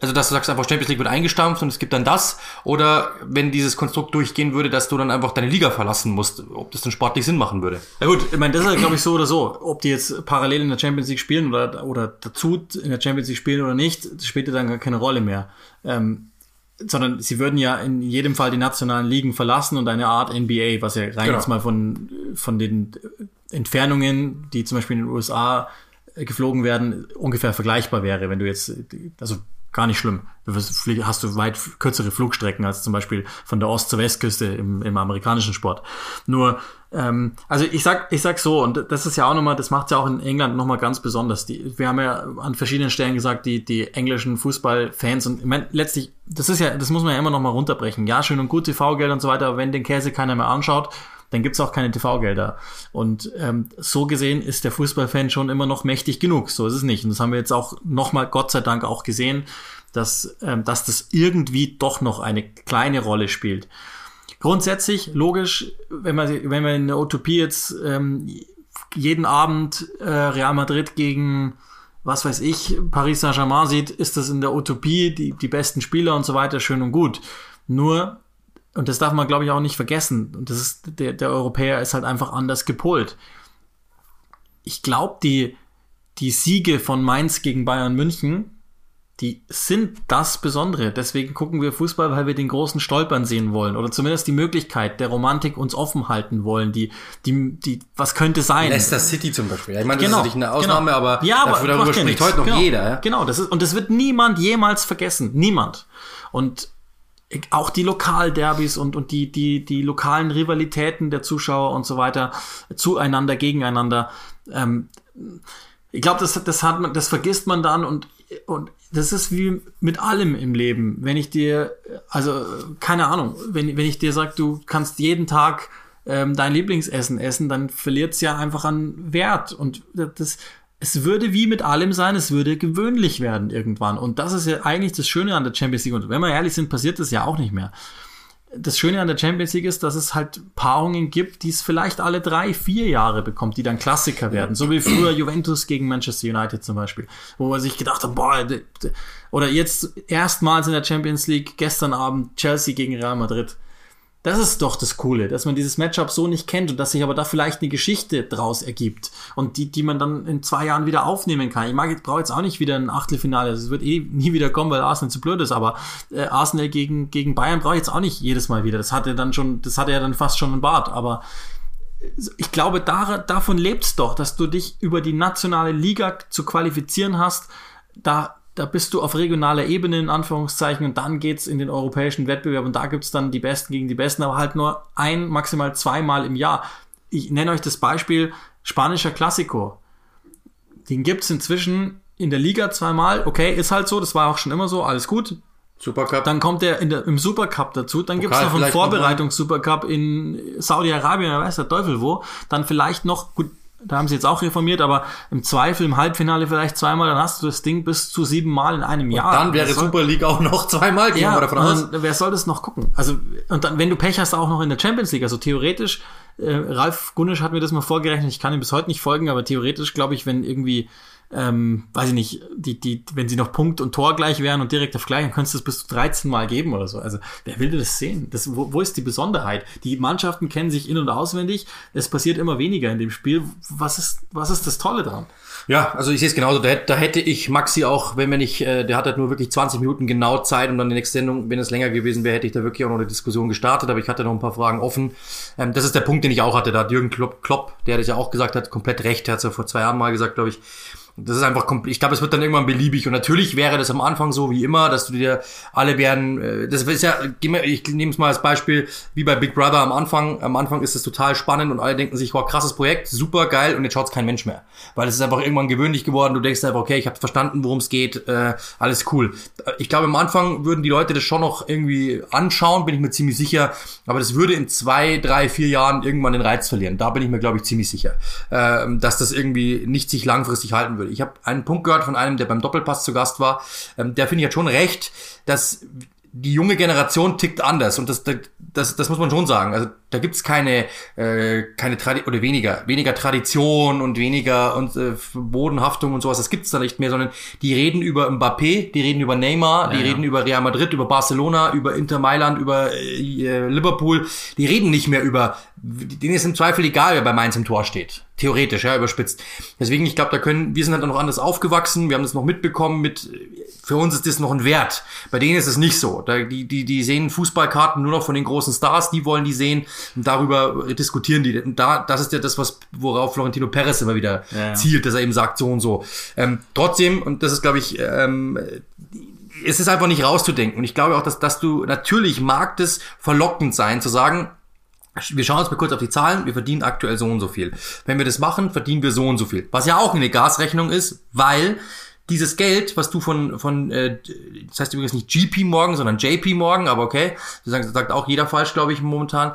also, dass du sagst einfach, Champions League wird eingestampft und es gibt dann das. Oder wenn dieses Konstrukt durchgehen würde, dass du dann einfach deine Liga verlassen musst, ob das dann sportlich Sinn machen würde. Ja gut, ich meine, das ist glaube ich so oder so. Ob die jetzt parallel in der Champions League spielen oder, oder dazu in der Champions League spielen oder nicht, das spielt dann gar keine Rolle mehr. Ähm, sondern sie würden ja in jedem Fall die nationalen Ligen verlassen und eine Art NBA, was ja rein genau. jetzt mal von, von den Entfernungen, die zum Beispiel in den USA geflogen werden, ungefähr vergleichbar wäre, wenn du jetzt, also gar nicht schlimm. Hast du weit kürzere Flugstrecken als zum Beispiel von der Ost- zur Westküste im, im amerikanischen Sport. Nur, ähm, also ich sag, ich sag so, und das ist ja auch nochmal, das macht ja auch in England nochmal ganz besonders. Die, wir haben ja an verschiedenen Stellen gesagt, die, die englischen Fußballfans und ich meine, letztlich, das ist ja, das muss man ja immer nochmal runterbrechen. Ja, schön und gut, TV-Geld und so weiter, aber wenn den Käse keiner mehr anschaut, dann gibt's auch keine TV-Gelder. Und ähm, so gesehen ist der Fußballfan schon immer noch mächtig genug. So ist es nicht. Und das haben wir jetzt auch nochmal, Gott sei Dank, auch gesehen, dass, ähm, dass das irgendwie doch noch eine kleine Rolle spielt. Grundsätzlich, logisch, wenn man, wenn man in der Utopie jetzt ähm, jeden Abend äh, Real Madrid gegen was weiß ich, Paris Saint-Germain sieht, ist das in der Utopie, die, die besten Spieler und so weiter, schön und gut. Nur und das darf man, glaube ich, auch nicht vergessen. Und das ist, der, der Europäer ist halt einfach anders gepolt. Ich glaube, die, die Siege von Mainz gegen Bayern München, die sind das Besondere. Deswegen gucken wir Fußball, weil wir den großen Stolpern sehen wollen. Oder zumindest die Möglichkeit der Romantik uns offen halten wollen. Die, die, die, was könnte sein? Leicester City zum Beispiel. Ich meine, das genau, ist natürlich eine Ausnahme, genau. aber, ja, aber darüber spricht heute noch genau, jeder. Ja? Genau, das ist, und das wird niemand jemals vergessen. Niemand. Und auch die Lokalderbys und, und die, die, die lokalen Rivalitäten der Zuschauer und so weiter zueinander, gegeneinander. Ähm, ich glaube, das, das hat man, das vergisst man dann und, und das ist wie mit allem im Leben. Wenn ich dir, also keine Ahnung, wenn, wenn ich dir sage, du kannst jeden Tag ähm, dein Lieblingsessen essen, dann verliert es ja einfach an Wert. Und das, es würde wie mit allem sein, es würde gewöhnlich werden irgendwann. Und das ist ja eigentlich das Schöne an der Champions League. Und wenn wir ehrlich sind, passiert das ja auch nicht mehr. Das Schöne an der Champions League ist, dass es halt Paarungen gibt, die es vielleicht alle drei, vier Jahre bekommt, die dann Klassiker werden. So wie früher Juventus gegen Manchester United zum Beispiel. Wo man sich gedacht hat, boah, oder jetzt erstmals in der Champions League gestern Abend Chelsea gegen Real Madrid das ist doch das Coole, dass man dieses Matchup so nicht kennt und dass sich aber da vielleicht eine Geschichte draus ergibt und die, die man dann in zwei Jahren wieder aufnehmen kann. Ich mag, ich brauche jetzt auch nicht wieder ein Achtelfinale. Es wird eh nie wieder kommen, weil Arsenal zu blöd ist, aber äh, Arsenal gegen, gegen Bayern brauche ich jetzt auch nicht jedes Mal wieder. Das hatte dann schon, das hatte ja dann fast schon ein Bart, aber ich glaube, da, davon lebt's doch, dass du dich über die nationale Liga zu qualifizieren hast. Da da bist du auf regionaler Ebene in Anführungszeichen und dann geht's in den europäischen Wettbewerb und da gibt's dann die Besten gegen die Besten, aber halt nur ein, maximal zweimal im Jahr. Ich nenne euch das Beispiel spanischer Klassiko. Den gibt's inzwischen in der Liga zweimal. Okay, ist halt so, das war auch schon immer so, alles gut. Supercup. Dann kommt er in der, im Supercup dazu. Dann gibt's noch einen Vorbereitungs-Supercup in Saudi-Arabien, wer weiß der Teufel wo. Dann vielleicht noch, gut, da haben sie jetzt auch reformiert, aber im Zweifel im Halbfinale vielleicht zweimal, dann hast du das Ding bis zu sieben Mal in einem Jahr. Und dann wäre soll, Super League auch noch zweimal, gehen ja, davon aus. Wer soll das noch gucken? Also, und dann, wenn du Pech hast, auch noch in der Champions League, also theoretisch, äh, Ralf Gunnisch hat mir das mal vorgerechnet, ich kann ihm bis heute nicht folgen, aber theoretisch glaube ich, wenn irgendwie ähm, weiß ich nicht, die, die, wenn sie noch Punkt und Tor gleich wären und direkt auf gleich, dann könntest du es bis zu 13 Mal geben oder so. Also, wer will das sehen? Das, wo, wo ist die Besonderheit? Die Mannschaften kennen sich in- und auswendig. Es passiert immer weniger in dem Spiel. Was ist, was ist das Tolle daran? Ja, also ich sehe es genauso. Da, da hätte ich Maxi auch, wenn wir nicht, äh, der hat halt nur wirklich 20 Minuten genau Zeit und dann die nächste Sendung, wenn es länger gewesen wäre, hätte ich da wirklich auch noch eine Diskussion gestartet, aber ich hatte noch ein paar Fragen offen. Ähm, das ist der Punkt, den ich auch hatte. Da hat Jürgen Klopp, Klopp, der das ja auch gesagt hat, komplett recht, der hat es ja vor zwei Jahren mal gesagt, glaube ich Das ist einfach, ich glaube, es wird dann irgendwann beliebig. Und natürlich wäre das am Anfang so wie immer, dass du dir alle werden, äh, das ist ja, ich nehme es mal als Beispiel, wie bei Big Brother am Anfang. Am Anfang ist es total spannend und alle denken sich, wow, krasses Projekt, super geil und jetzt schaut kein Mensch mehr. Weil es ist einfach irgendwann gewöhnlich geworden. Du denkst einfach, okay, ich habe verstanden, worum es geht, äh, alles cool. Ich glaube, am Anfang würden die Leute das schon noch irgendwie anschauen, bin ich mir ziemlich sicher. Aber das würde in zwei, drei, vier Jahren irgendwann den Reiz verlieren. Da bin ich mir, glaube ich, ziemlich sicher, äh, dass das irgendwie nicht sich langfristig halten würde. Ich habe einen Punkt gehört von einem, der beim Doppelpass zu Gast war. Ähm, der finde ich hat schon recht, dass die junge Generation tickt anders und das, das, das muss man schon sagen. Also da gibt's keine, äh, keine Tradi oder weniger, weniger Tradition und weniger und äh, Bodenhaftung und sowas, das gibt's da nicht mehr, sondern die reden über Mbappé, die reden über Neymar, die ja, reden über Real Madrid, über Barcelona, über Inter Mailand, über äh, Liverpool, die reden nicht mehr über, denen ist im Zweifel egal, wer bei Mainz im Tor steht. Theoretisch, ja, überspitzt. Deswegen, ich glaube, da können, wir sind halt noch anders aufgewachsen, wir haben das noch mitbekommen mit, für uns ist das noch ein Wert. Bei denen ist es nicht so. Da, die, die, die sehen Fußballkarten nur noch von den großen Stars, die wollen die sehen und darüber diskutieren die. Und da, das ist ja das, was, worauf Florentino Perez immer wieder ja. zielt, dass er eben sagt, so und so. Ähm, trotzdem, und das ist, glaube ich, ähm, es ist einfach nicht rauszudenken. Und ich glaube auch, dass, dass du, natürlich mag es verlockend sein, zu sagen, wir schauen uns mal kurz auf die Zahlen. Wir verdienen aktuell so und so viel. Wenn wir das machen, verdienen wir so und so viel. Was ja auch eine Gasrechnung ist, weil dieses Geld, was du von, von äh, das heißt übrigens nicht GP Morgan, sondern JP Morgan, aber okay, das sagt auch jeder falsch, glaube ich, momentan.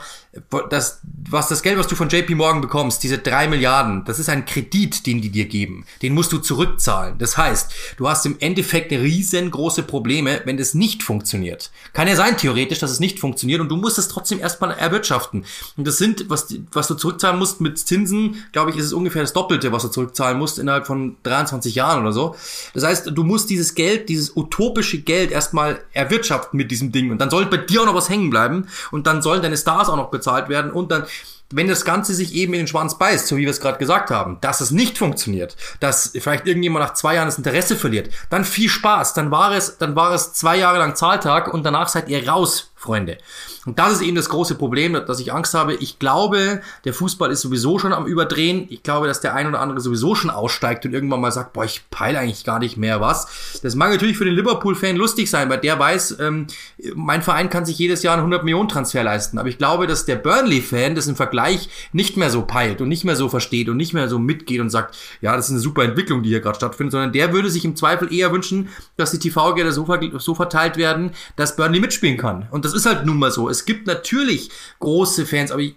Das, was das Geld, was du von JP Morgan bekommst, diese drei Milliarden, das ist ein Kredit, den die dir geben. Den musst du zurückzahlen. Das heißt, du hast im Endeffekt riesengroße Probleme, wenn das nicht funktioniert. Kann ja sein, theoretisch, dass es nicht funktioniert und du musst es trotzdem erstmal erwirtschaften. Und das sind, was, was du zurückzahlen musst mit Zinsen, glaube ich, ist es ungefähr das Doppelte, was du zurückzahlen musst innerhalb von 23 Jahren oder so. Das heißt, du musst dieses Geld, dieses utopische Geld erstmal erwirtschaften mit diesem Ding. Und dann soll bei dir auch noch was hängen bleiben. Und dann sollen deine Stars auch noch bezahlt werden. Und dann, wenn das Ganze sich eben in den Schwanz beißt, so wie wir es gerade gesagt haben, dass es nicht funktioniert, dass vielleicht irgendjemand nach zwei Jahren das Interesse verliert, dann viel Spaß. Dann war es, dann war es zwei Jahre lang Zahltag und danach seid ihr raus, Freunde. Und das ist eben das große Problem, dass ich Angst habe. Ich glaube, der Fußball ist sowieso schon am Überdrehen. Ich glaube, dass der ein oder andere sowieso schon aussteigt und irgendwann mal sagt, boah, ich peile eigentlich gar nicht mehr was. Das mag natürlich für den Liverpool-Fan lustig sein, weil der weiß, ähm, mein Verein kann sich jedes Jahr einen 100 Millionen Transfer leisten. Aber ich glaube, dass der Burnley-Fan das im Vergleich nicht mehr so peilt und nicht mehr so versteht und nicht mehr so mitgeht und sagt, ja, das ist eine super Entwicklung, die hier gerade stattfindet, sondern der würde sich im Zweifel eher wünschen, dass die TV-Gelder so, so verteilt werden, dass Burnley mitspielen kann. Und das ist halt nun mal so. Es gibt natürlich große Fans, aber ich,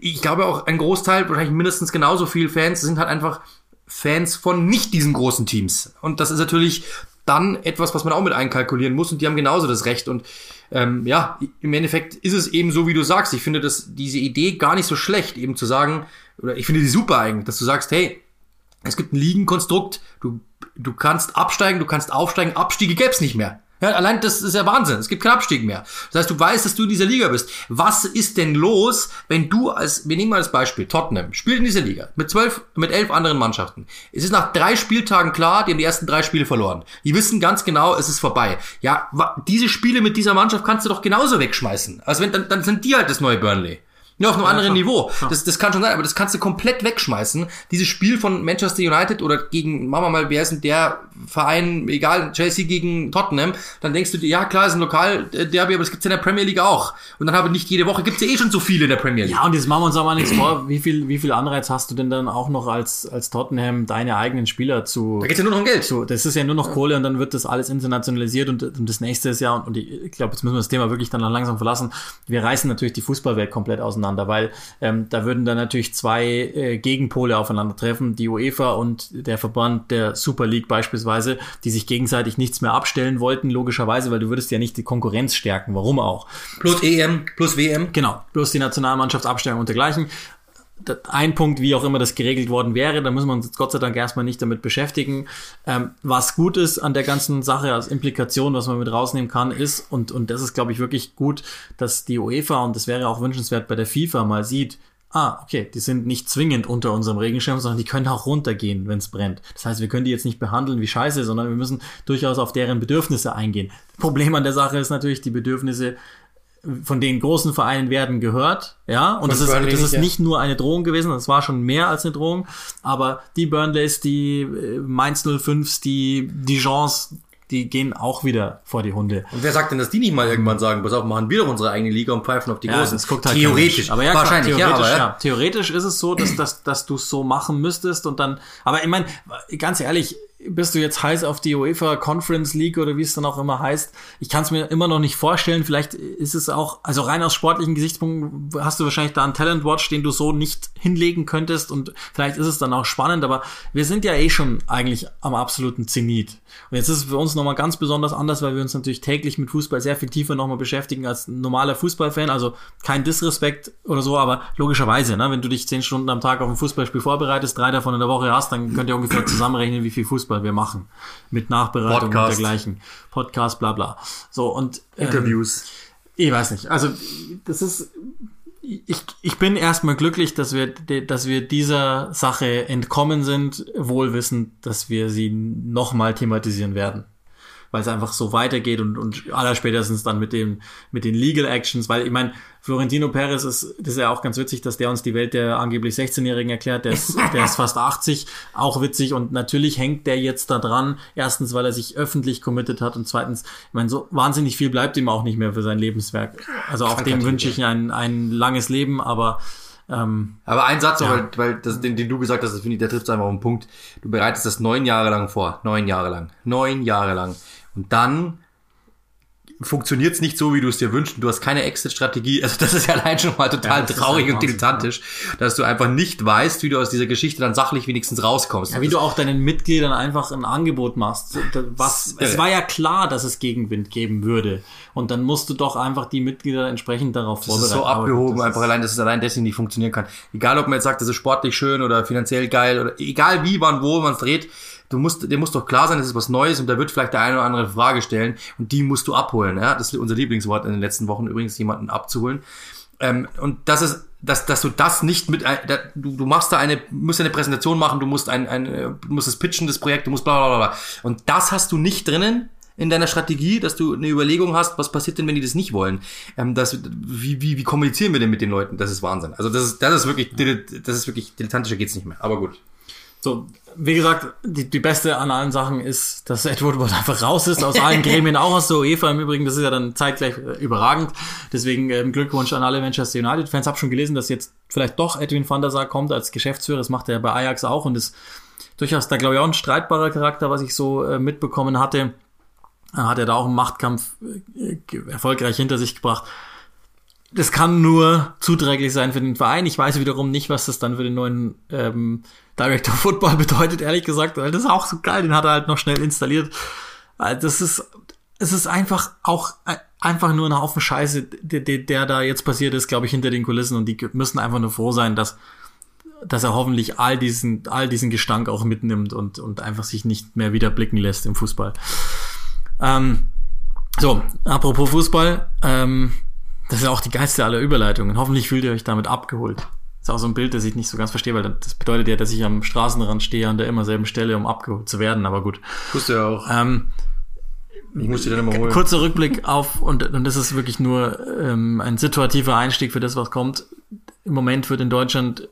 ich glaube auch ein Großteil, wahrscheinlich mindestens genauso viele Fans, sind halt einfach Fans von nicht diesen großen Teams. Und das ist natürlich dann etwas, was man auch mit einkalkulieren muss und die haben genauso das Recht. Und ähm, ja, im Endeffekt ist es eben so, wie du sagst. Ich finde das, diese Idee gar nicht so schlecht, eben zu sagen, oder ich finde die super eigentlich, dass du sagst, hey, es gibt ein Ligenkonstrukt, du, du kannst absteigen, du kannst aufsteigen, Abstiege gäb's nicht mehr. Ja, allein das ist ja Wahnsinn. Es gibt keinen Abstieg mehr. Das heißt, du weißt, dass du in dieser Liga bist. Was ist denn los, wenn du als, wir nehmen mal das Beispiel, Tottenham spielt in dieser Liga mit zwölf, mit elf anderen Mannschaften. Es ist nach drei Spieltagen klar, die haben die ersten drei Spiele verloren. Die wissen ganz genau, es ist vorbei. Ja, diese Spiele mit dieser Mannschaft kannst du doch genauso wegschmeißen. Also wenn, dann, dann sind die halt das neue Burnley. Nur auf einem ja, anderen klar. Niveau. Das, das kann schon sein, aber das kannst du komplett wegschmeißen. Dieses Spiel von Manchester United oder gegen, machen wir mal, wer ist denn der Verein, egal, Chelsea gegen Tottenham, dann denkst du dir, ja klar, ist ein Lokal-Derby, aber das gibt's in der Premier League auch. Und dann habe nicht jede Woche, gibt's ja eh schon so viele in der Premier League. Ja, und jetzt machen wir uns auch mal nichts vor, wie viel, wie viel Anreiz hast du denn dann auch noch als, als Tottenham deine eigenen Spieler zu... Da geht's ja nur noch um Geld. Zu, das ist ja nur noch Kohle und dann wird das alles internationalisiert und, und das nächste ist ja, und ich, ich glaube, jetzt müssen wir das Thema wirklich dann langsam verlassen, wir reißen natürlich die Fußballwelt komplett auseinander, weil ähm, da würden dann natürlich zwei äh, Gegenpole aufeinandertreffen, die UEFA und der Verband der Super League beispielsweise, die sich gegenseitig nichts mehr abstellen wollten, logischerweise, weil du würdest ja nicht die Konkurrenz stärken. Warum auch? Plus EM, plus WM. Genau, plus die Nationalmannschaftsabstellung und dergleichen ein Punkt, wie auch immer das geregelt worden wäre, da müssen wir uns jetzt Gott sei Dank erstmal nicht damit beschäftigen. Ähm, was gut ist an der ganzen Sache als Implikation, was man mit rausnehmen kann, ist, und, und das ist, glaube ich, wirklich gut, dass die UEFA, und das wäre auch wünschenswert bei der FIFA, mal sieht, ah, okay, die sind nicht zwingend unter unserem Regenschirm, sondern die können auch runtergehen, wenn es brennt. Das heißt, wir können die jetzt nicht behandeln wie Scheiße, sondern wir müssen durchaus auf deren Bedürfnisse eingehen. Problem an der Sache ist natürlich, die Bedürfnisse von den großen Vereinen werden gehört, ja, und das ist, das ist nicht nur eine Drohung gewesen, das war schon mehr als eine Drohung, aber die Burnleys, die äh, Mainz 05s, die Dijons, die gehen auch wieder vor die Hunde. Und wer sagt denn, dass die nicht mal irgendwann sagen, pass auf, machen wir doch unsere eigene Liga und pfeifen auf die ja, Großen? Das guckt halt theoretisch, aber ja, wahrscheinlich, klar, theoretisch, ja, aber, ja. Theoretisch ist es so, dass, dass, dass du es so machen müsstest und dann, aber ich meine, ganz ehrlich, bist du jetzt heiß auf die UEFA Conference League oder wie es dann auch immer heißt? Ich kann es mir immer noch nicht vorstellen. Vielleicht ist es auch, also rein aus sportlichen Gesichtspunkten hast du wahrscheinlich da einen Talent Watch, den du so nicht hinlegen könntest und vielleicht ist es dann auch spannend, aber wir sind ja eh schon eigentlich am absoluten Zenit. Und jetzt ist es für uns nochmal ganz besonders anders, weil wir uns natürlich täglich mit Fußball sehr viel tiefer nochmal beschäftigen als normaler Fußballfan. Also kein Disrespekt oder so, aber logischerweise, ne, wenn du dich zehn Stunden am Tag auf ein Fußballspiel vorbereitest, drei davon in der Woche hast, dann könnt ihr ungefähr zusammenrechnen, wie viel Fußball wir machen. Mit Nachbereitung Podcast. und dergleichen. Podcast, bla bla. So, und ähm, Interviews. ich weiß nicht. Also das ist. Ich, ich bin erstmal glücklich, dass wir, dass wir dieser Sache entkommen sind, wohlwissend, dass wir sie nochmal thematisieren werden. Weil es einfach so weitergeht und, und allerspätestens dann mit dem, mit den Legal Actions, weil ich meine, Florentino Perez ist, das ist ja auch ganz witzig, dass der uns die Welt der angeblich 16-Jährigen erklärt, der ist, der ist fast 80, auch witzig und natürlich hängt der jetzt da dran, erstens, weil er sich öffentlich committed hat und zweitens, ich meine, so wahnsinnig viel bleibt ihm auch nicht mehr für sein Lebenswerk. Also auch dem wünsche ich ein, ein langes Leben, aber ähm, Aber ein Satz, Ja. weil, weil das, den, den du gesagt hast, das finde ich, der trifft einfach auf den Punkt. Du bereitest das neun Jahre lang vor. Neun Jahre lang. Neun Jahre lang. Und dann funktioniert es nicht so, wie du es dir wünschst. Du hast keine Exit-Strategie. Also das ist ja allein schon mal total Ja, das ist traurig und dilettantisch, dass du einfach nicht weißt, wie du aus dieser Geschichte dann sachlich wenigstens rauskommst. Ja, wie du auch deinen Mitgliedern einfach ein Angebot machst. Was, Das- es war ja klar, dass es Gegenwind geben würde. Und dann musst du doch einfach die Mitglieder entsprechend darauf Das ist vorbereiten. so Aber abgehoben, das einfach ist- allein, dass es allein deswegen nicht funktionieren kann. Egal, ob man jetzt sagt, das ist sportlich schön oder finanziell geil oder egal wie, wann, wo man es dreht, du musst, dir muss doch klar sein, das ist was Neues und da wird vielleicht der eine oder andere Frage stellen und die musst du abholen. Ja? Das ist unser Lieblingswort in den letzten Wochen übrigens, jemanden abzuholen. Ähm, und das ist, dass, dass du das nicht mit, da, du, du machst da eine, musst eine Präsentation machen, du musst ein, ein, äh, du musst es pitchen, das Projekt, du musst bla bla bla bla. Und das hast du nicht drinnen in deiner Strategie, dass du eine Überlegung hast, was passiert denn, wenn die das nicht wollen? Ähm, das, wie, wie, wie kommunizieren wir denn mit den Leuten? Das ist Wahnsinn. Also das ist, das ist wirklich, das ist wirklich dilettantischer geht's nicht mehr. Aber gut. So, wie gesagt, die, die beste an allen Sachen ist, dass Ed Woodward einfach raus ist aus allen Gremien, auch aus der UEFA im Übrigen. Das ist ja dann zeitgleich äh, überragend. Deswegen ähm, Glückwunsch an alle Manchester United-Fans. Hab schon gelesen, dass jetzt vielleicht doch Edwin van der Sar kommt als Geschäftsführer. Das macht er bei Ajax auch und ist durchaus da, glaube ich, auch ein streitbarer Charakter, was ich so äh, mitbekommen hatte. Äh, Hat er da auch einen Machtkampf äh, erfolgreich hinter sich gebracht. Das kann nur zuträglich sein für den Verein. Ich weiß wiederum nicht, was das dann für den neuen ähm, Director Football bedeutet, ehrlich gesagt, das ist auch so geil, den hat er halt noch schnell installiert. Das ist, es ist einfach auch äh, einfach nur ein Haufen Scheiße, der, der, der da jetzt passiert ist, glaube ich, hinter den Kulissen und die müssen einfach nur froh sein, dass dass er hoffentlich all diesen, all diesen Gestank auch mitnimmt und, und einfach sich nicht mehr wieder blicken lässt im Fußball. Ähm, so, apropos Fußball, ähm, das ist auch die geilste aller Überleitungen. Hoffentlich fühlt ihr euch damit abgeholt. Das ist auch so ein Bild, das ich nicht so ganz verstehe, weil das bedeutet ja, dass ich am Straßenrand stehe an der immer selben Stelle, um abgeholt zu werden, aber gut. Tust du ja auch. Ähm, Ich muss dir dann immer holen. kurzer Rückblick auf, und, und das ist wirklich nur ähm, ein situativer Einstieg für das, was kommt. Im Moment wird in Deutschland,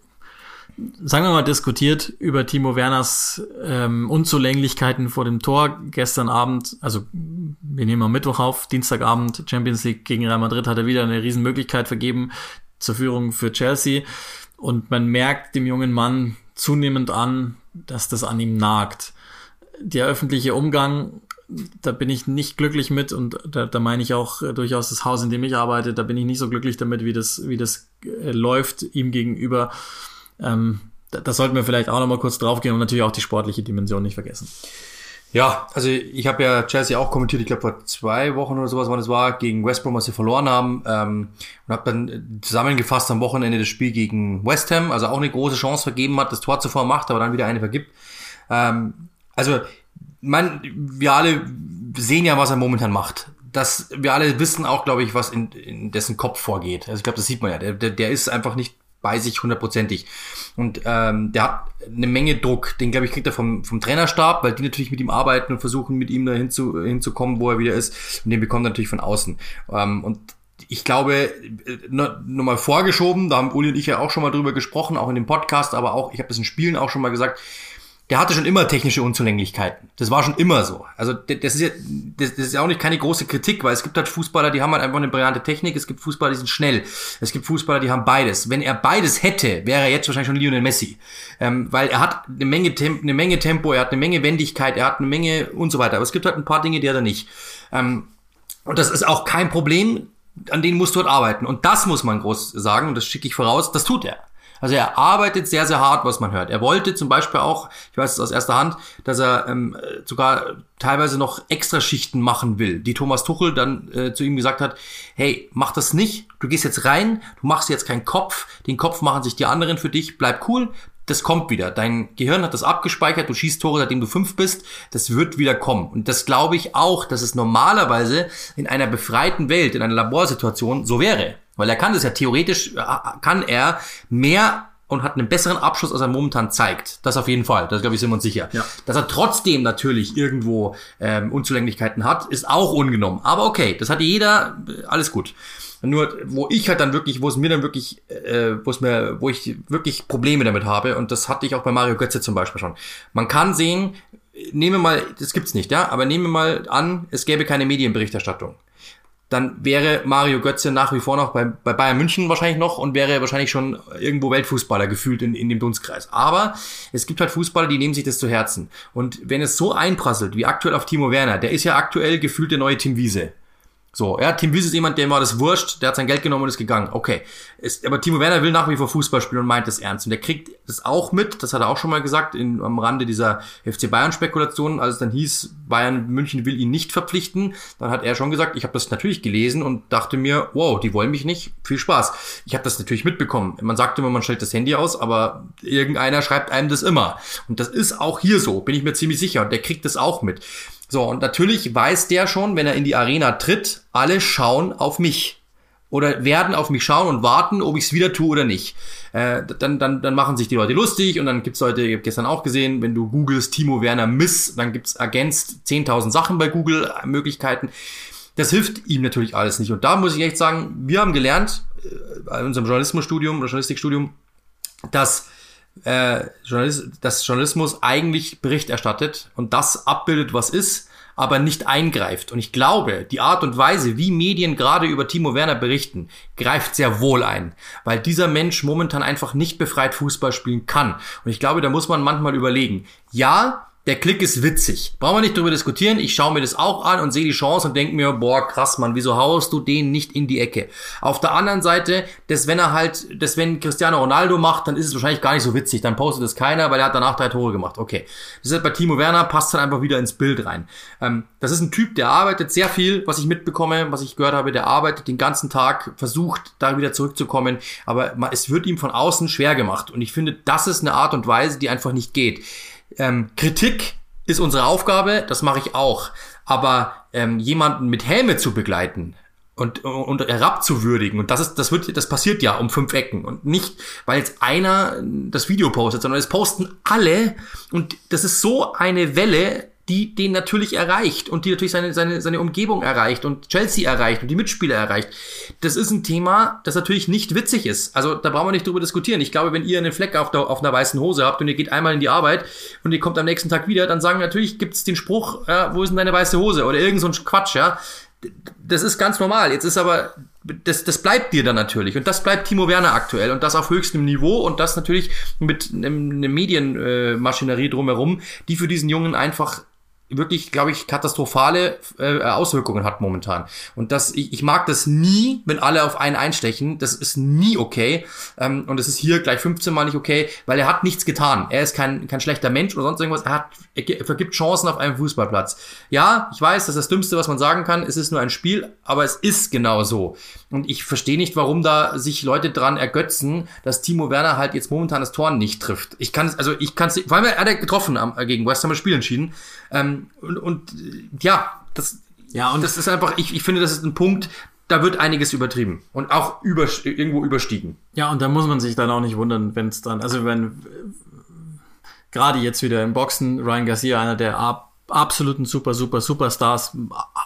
sagen wir mal, diskutiert über Timo Werners ähm, Unzulänglichkeiten vor dem Tor. Gestern Abend, also wir nehmen am Mittwoch auf, Dienstagabend Champions League gegen Real Madrid hat er wieder eine Riesenmöglichkeit vergeben zur Führung für Chelsea. Und man merkt dem jungen Mann zunehmend an, dass das an ihm nagt. Der öffentliche Umgang da bin ich nicht glücklich mit und da, da meine ich auch äh, durchaus das Haus, in dem ich arbeite, da bin ich nicht so glücklich damit, wie das, wie das äh, läuft ihm gegenüber. Ähm, da, das sollten wir vielleicht auch nochmal kurz draufgehen und natürlich auch die sportliche Dimension nicht vergessen. Ja, also ich habe ja Chelsea auch kommentiert, ich glaube vor zwei Wochen oder sowas, wann es war, gegen West Brom, als sie verloren haben. Ähm, und habe dann zusammengefasst am Wochenende das Spiel gegen West Ham, also auch eine große Chance vergeben hat, das Tor zuvor macht, aber dann wieder eine vergibt. Ähm, also man, wir alle sehen ja, was er momentan macht. Das, wir alle wissen auch, glaube ich, was in, in dessen Kopf vorgeht. Also ich glaube, das sieht man ja. Der, der, der ist einfach nicht bei sich hundertprozentig. Und ähm, der hat eine Menge Druck. Den, glaube ich, kriegt er vom, vom Trainerstab, weil die natürlich mit ihm arbeiten und versuchen, mit ihm da hinzu, hinzukommen, wo er wieder ist. Und den bekommt er natürlich von außen. Ähm, und ich glaube, nochmal vorgeschoben, da haben Uli und ich ja auch schon mal drüber gesprochen, auch in dem Podcast, aber auch, ich habe das in Spielen auch schon mal gesagt, der hatte schon immer technische Unzulänglichkeiten. Das war schon immer so. Also das ist ja, das, das ist ja auch nicht keine große Kritik, weil es gibt halt Fußballer, die haben halt einfach eine brillante Technik, es gibt Fußballer, die sind schnell, es gibt Fußballer, die haben beides. Wenn er beides hätte, wäre er jetzt wahrscheinlich schon Lionel Messi. Ähm, weil er hat eine Menge, Temp eine Menge Tempo, er hat eine Menge Wendigkeit, er hat eine Menge und so weiter. Aber es gibt halt ein paar Dinge, die hat er nicht. Ähm, und das ist auch kein Problem, an denen musst du halt arbeiten. Und das muss man groß sagen, und das schicke ich voraus, das tut er. Also er arbeitet sehr, sehr hart, was man hört. Er wollte zum Beispiel auch, ich weiß es aus erster Hand, dass er ähm, sogar teilweise noch Extraschichten machen will, die Thomas Tuchel dann äh, zu ihm gesagt hat, hey, mach das nicht, du gehst jetzt rein, du machst jetzt keinen Kopf, den Kopf machen sich die anderen für dich, bleib cool, das kommt wieder. Dein Gehirn hat das abgespeichert, du schießt Tore, seitdem du fünf bist, das wird wieder kommen. Und das glaube ich auch, dass es normalerweise in einer befreiten Welt, in einer Laborsituation so wäre. Weil er kann das ja theoretisch, äh, kann er mehr und hat einen besseren Abschluss, als er momentan zeigt. Das auf jeden Fall. Das glaube ich sind wir uns sicher. Ja. Dass er trotzdem natürlich irgendwo ähm, Unzulänglichkeiten hat, ist auch ungenommen. Aber okay, das hat jeder, alles gut. Nur, wo ich halt dann wirklich, wo es mir dann wirklich, äh, wo es mir, wo ich wirklich Probleme damit habe, und das hatte ich auch bei Mario Götze zum Beispiel schon. Man kann sehen, nehmen wir mal, das gibt's nicht, ja, aber nehmen wir mal an, es gäbe keine Medienberichterstattung dann wäre Mario Götze nach wie vor noch bei, bei Bayern München wahrscheinlich noch und wäre wahrscheinlich schon irgendwo Weltfußballer gefühlt in, in dem Dunstkreis. Aber es gibt halt Fußballer, die nehmen sich das zu Herzen. Und wenn es so einprasselt, wie aktuell auf Timo Werner, der ist ja aktuell gefühlt der neue Tim Wiese. So, ja, Tim Wiese ist jemand, der war das wurscht, der hat sein Geld genommen und ist gegangen. Okay. Ist, aber Timo Werner will nach wie vor Fußball spielen und meint das ernst. Und der kriegt das auch mit, das hat er auch schon mal gesagt, in, am Rande dieser FC Bayern-Spekulation, als es dann hieß, Bayern München will ihn nicht verpflichten, dann hat er schon gesagt, ich habe das natürlich gelesen und dachte mir, wow, die wollen mich nicht, viel Spaß. Ich habe das natürlich mitbekommen. Man sagt immer, man stellt das Handy aus, aber irgendeiner schreibt einem das immer. Und das ist auch hier so, bin ich mir ziemlich sicher. Und der kriegt das auch mit. So, und natürlich weiß der schon, wenn er in die Arena tritt, alle schauen auf mich. Oder werden auf mich schauen und warten, ob ich es wieder tue oder nicht. Äh, dann, dann, dann machen sich die Leute lustig und dann gibt's Leute, ich habe gestern auch gesehen, wenn du googelst Timo Werner Miss, dann gibt's ergänzt 10.000 Sachen bei Google, äh, Möglichkeiten. Das hilft ihm natürlich alles nicht. Und da muss ich echt sagen, wir haben gelernt, äh, in unserem Journalismusstudium, Journalistikstudium, dass äh, Journalist, dass Journalismus eigentlich Bericht erstattet und das abbildet, was ist, aber nicht eingreift. Und ich glaube, die Art und Weise, wie Medien gerade über Timo Werner berichten, greift sehr wohl ein, weil dieser Mensch momentan einfach nicht befreit Fußball spielen kann. Und ich glaube, da muss man manchmal überlegen, ja, der Klick ist witzig. Brauchen wir nicht drüber diskutieren. Ich schaue mir das auch an und sehe die Chance und denke mir, boah, krass, Mann, wieso haust du den nicht in die Ecke? Auf der anderen Seite, dass wenn er halt, dass wenn Cristiano Ronaldo macht, dann ist es wahrscheinlich gar nicht so witzig. Dann postet es keiner, weil er hat danach drei Tore gemacht. Okay. Das ist halt bei Timo Werner, passt dann einfach wieder ins Bild rein. Ähm, das ist ein Typ, der arbeitet sehr viel, was ich mitbekomme, was ich gehört habe, der arbeitet den ganzen Tag, versucht da wieder zurückzukommen, aber es wird ihm von außen schwer gemacht. Und ich finde, das ist eine Art und Weise, die einfach nicht geht. Ähm, Kritik ist unsere Aufgabe, das mache ich auch. Aber ähm, jemanden mit Helme zu begleiten und, und herabzuwürdigen, und das ist, das wird, das passiert ja um fünf Ecken. Und nicht, weil jetzt einer das Video postet, sondern es posten alle. Und das ist so eine Welle, die den natürlich erreicht und die natürlich seine, seine, seine Umgebung erreicht und Chelsea erreicht und die Mitspieler erreicht. Das ist ein Thema, das natürlich nicht witzig ist. Also da brauchen wir nicht drüber diskutieren. Ich glaube, wenn ihr einen Fleck auf, der, auf einer weißen Hose habt und ihr geht einmal in die Arbeit und ihr kommt am nächsten Tag wieder, dann sagen natürlich, gibt's den Spruch, ja, wo ist denn deine weiße Hose? Oder irgend so ein Quatsch, ja. Das ist ganz normal. Jetzt ist aber das, das bleibt dir dann natürlich. Und das bleibt Timo Werner aktuell. Und das auf höchstem Niveau. Und das natürlich mit einer Medienmaschinerie drumherum, die für diesen Jungen einfach wirklich, glaube ich, katastrophale äh, Auswirkungen hat momentan. Und das, ich, ich mag das nie, wenn alle auf einen einstechen. Das ist nie okay. Ähm, und es ist hier gleich 15 Mal nicht okay, weil er hat nichts getan. Er ist kein, kein schlechter Mensch oder sonst irgendwas. Er hat, er vergibt Chancen auf einem Fußballplatz. Ja, ich weiß, das ist das Dümmste, was man sagen kann. Es ist nur ein Spiel, aber es ist genau so. Und ich verstehe nicht, warum da sich Leute dran ergötzen, dass Timo Werner halt jetzt momentan das Tor nicht trifft. Ich kann es, also ich kann es, vor allem er hat getroffen am, gegen West Ham Spiel entschieden. Ähm, und, und ja, das, ja, und das ist einfach, ich, ich finde, das ist ein Punkt, da wird einiges übertrieben und auch über, irgendwo überstiegen. Ja, und da muss man sich dann auch nicht wundern, wenn es dann, also wenn gerade jetzt wieder im Boxen Ryan Garcia, einer der ab, absoluten super, super, Superstars,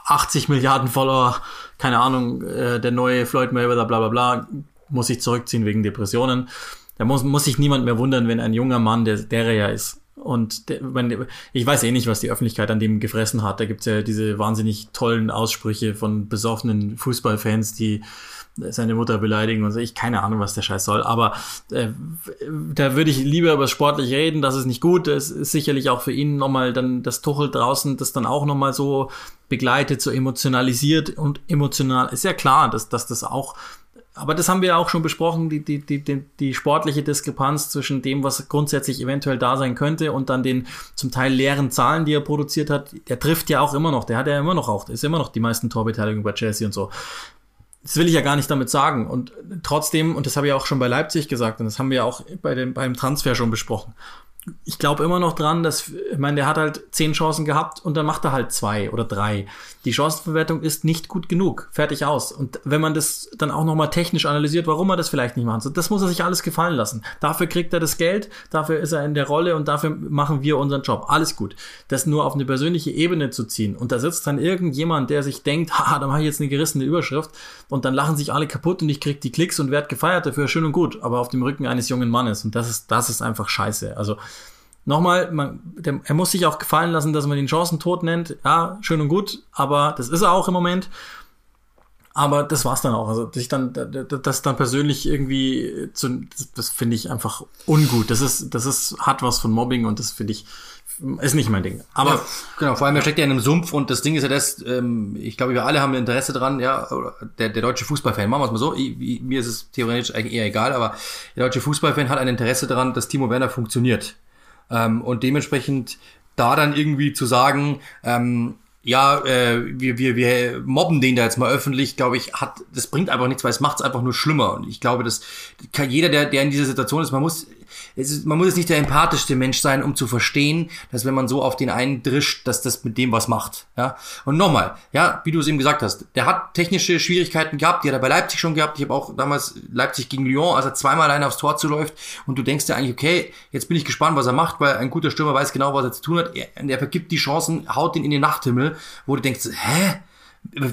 80 Milliarden Follower, keine Ahnung, äh, der neue Floyd Mayweather, bla bla bla, muss sich zurückziehen wegen Depressionen. Da muss, muss sich niemand mehr wundern, wenn ein junger Mann, der, der er ja ist, und ich weiß eh nicht, was die Öffentlichkeit an dem gefressen hat. Da gibt's ja diese wahnsinnig tollen Aussprüche von besoffenen Fußballfans, die seine Mutter beleidigen und so. Ich keine Ahnung, was der Scheiß soll. Aber äh, da würde ich lieber über sportlich reden. Das ist nicht gut. Es ist sicherlich auch für ihn nochmal dann das Tuchel draußen, das dann auch nochmal so begleitet, so emotionalisiert und emotional. Ist ja klar, dass, dass das auch aber das haben wir ja auch schon besprochen, die, die, die, die, die sportliche Diskrepanz zwischen dem, was grundsätzlich eventuell da sein könnte und dann den zum Teil leeren Zahlen, die er produziert hat. Der trifft ja auch immer noch, der hat ja immer noch auch, ist immer noch die meisten Torbeteiligungen bei Chelsea und so. Das will ich ja gar nicht damit sagen. Und trotzdem, und das habe ich auch schon bei Leipzig gesagt, und das haben wir auch bei dem, beim Transfer schon besprochen ich glaube immer noch dran, dass, ich meine, der hat halt zehn Chancen gehabt und dann macht er halt zwei oder drei. Die Chancenverwertung ist nicht gut genug. Fertig aus. Und wenn man das dann auch nochmal technisch analysiert, warum er das vielleicht nicht macht, das muss er sich alles gefallen lassen. Dafür kriegt er das Geld, dafür ist er in der Rolle und dafür machen wir unseren Job. Alles gut. Das nur auf eine persönliche Ebene zu ziehen und da sitzt dann irgendjemand, der sich denkt, haha, da mache ich jetzt eine gerissene Überschrift und dann lachen sich alle kaputt und ich krieg die Klicks und werde gefeiert dafür, schön und gut, aber auf dem Rücken eines jungen Mannes und das ist, das ist einfach scheiße. Also, nochmal, man, der, er muss sich auch gefallen lassen, dass man den Chancentod nennt. Ja, schön und gut, aber das ist er auch im Moment. Aber das war's dann auch. Also sich dann das dann persönlich irgendwie zu, das, das finde ich einfach ungut. Das ist das ist hat was von Mobbing und das finde ich ist nicht mein Ding. Aber ja, genau, vor allem er steckt ja in einem Sumpf und das Ding ist ja das, ähm, ich glaube, wir alle haben Interesse dran, ja, der, der deutsche Fußballfan, machen wir es mal so, ich, mir ist es theoretisch eigentlich eher egal, aber der deutsche Fußballfan hat ein Interesse daran, dass Timo Werner funktioniert. Ähm, und dementsprechend da dann irgendwie zu sagen, ähm, ja, äh, wir, wir, wir mobben den da jetzt mal öffentlich, glaube ich, hat, das bringt einfach nichts, weil es macht es einfach nur schlimmer. Und ich glaube, dass jeder, der, der in dieser Situation ist, man muss ist, man muss jetzt nicht der empathischste Mensch sein, um zu verstehen, dass wenn man so auf den einen drischt, dass das mit dem was macht. Ja. Und nochmal, ja, wie du es eben gesagt hast, der hat technische Schwierigkeiten gehabt, die hat er bei Leipzig schon gehabt. Ich habe auch damals Leipzig gegen Lyon, als er zweimal alleine aufs Tor zuläuft und du denkst dir eigentlich, okay, jetzt bin ich gespannt, was er macht, weil ein guter Stürmer weiß genau, was er zu tun hat. Er, er vergibt die Chancen, haut den in den Nachthimmel, wo du denkst, hä?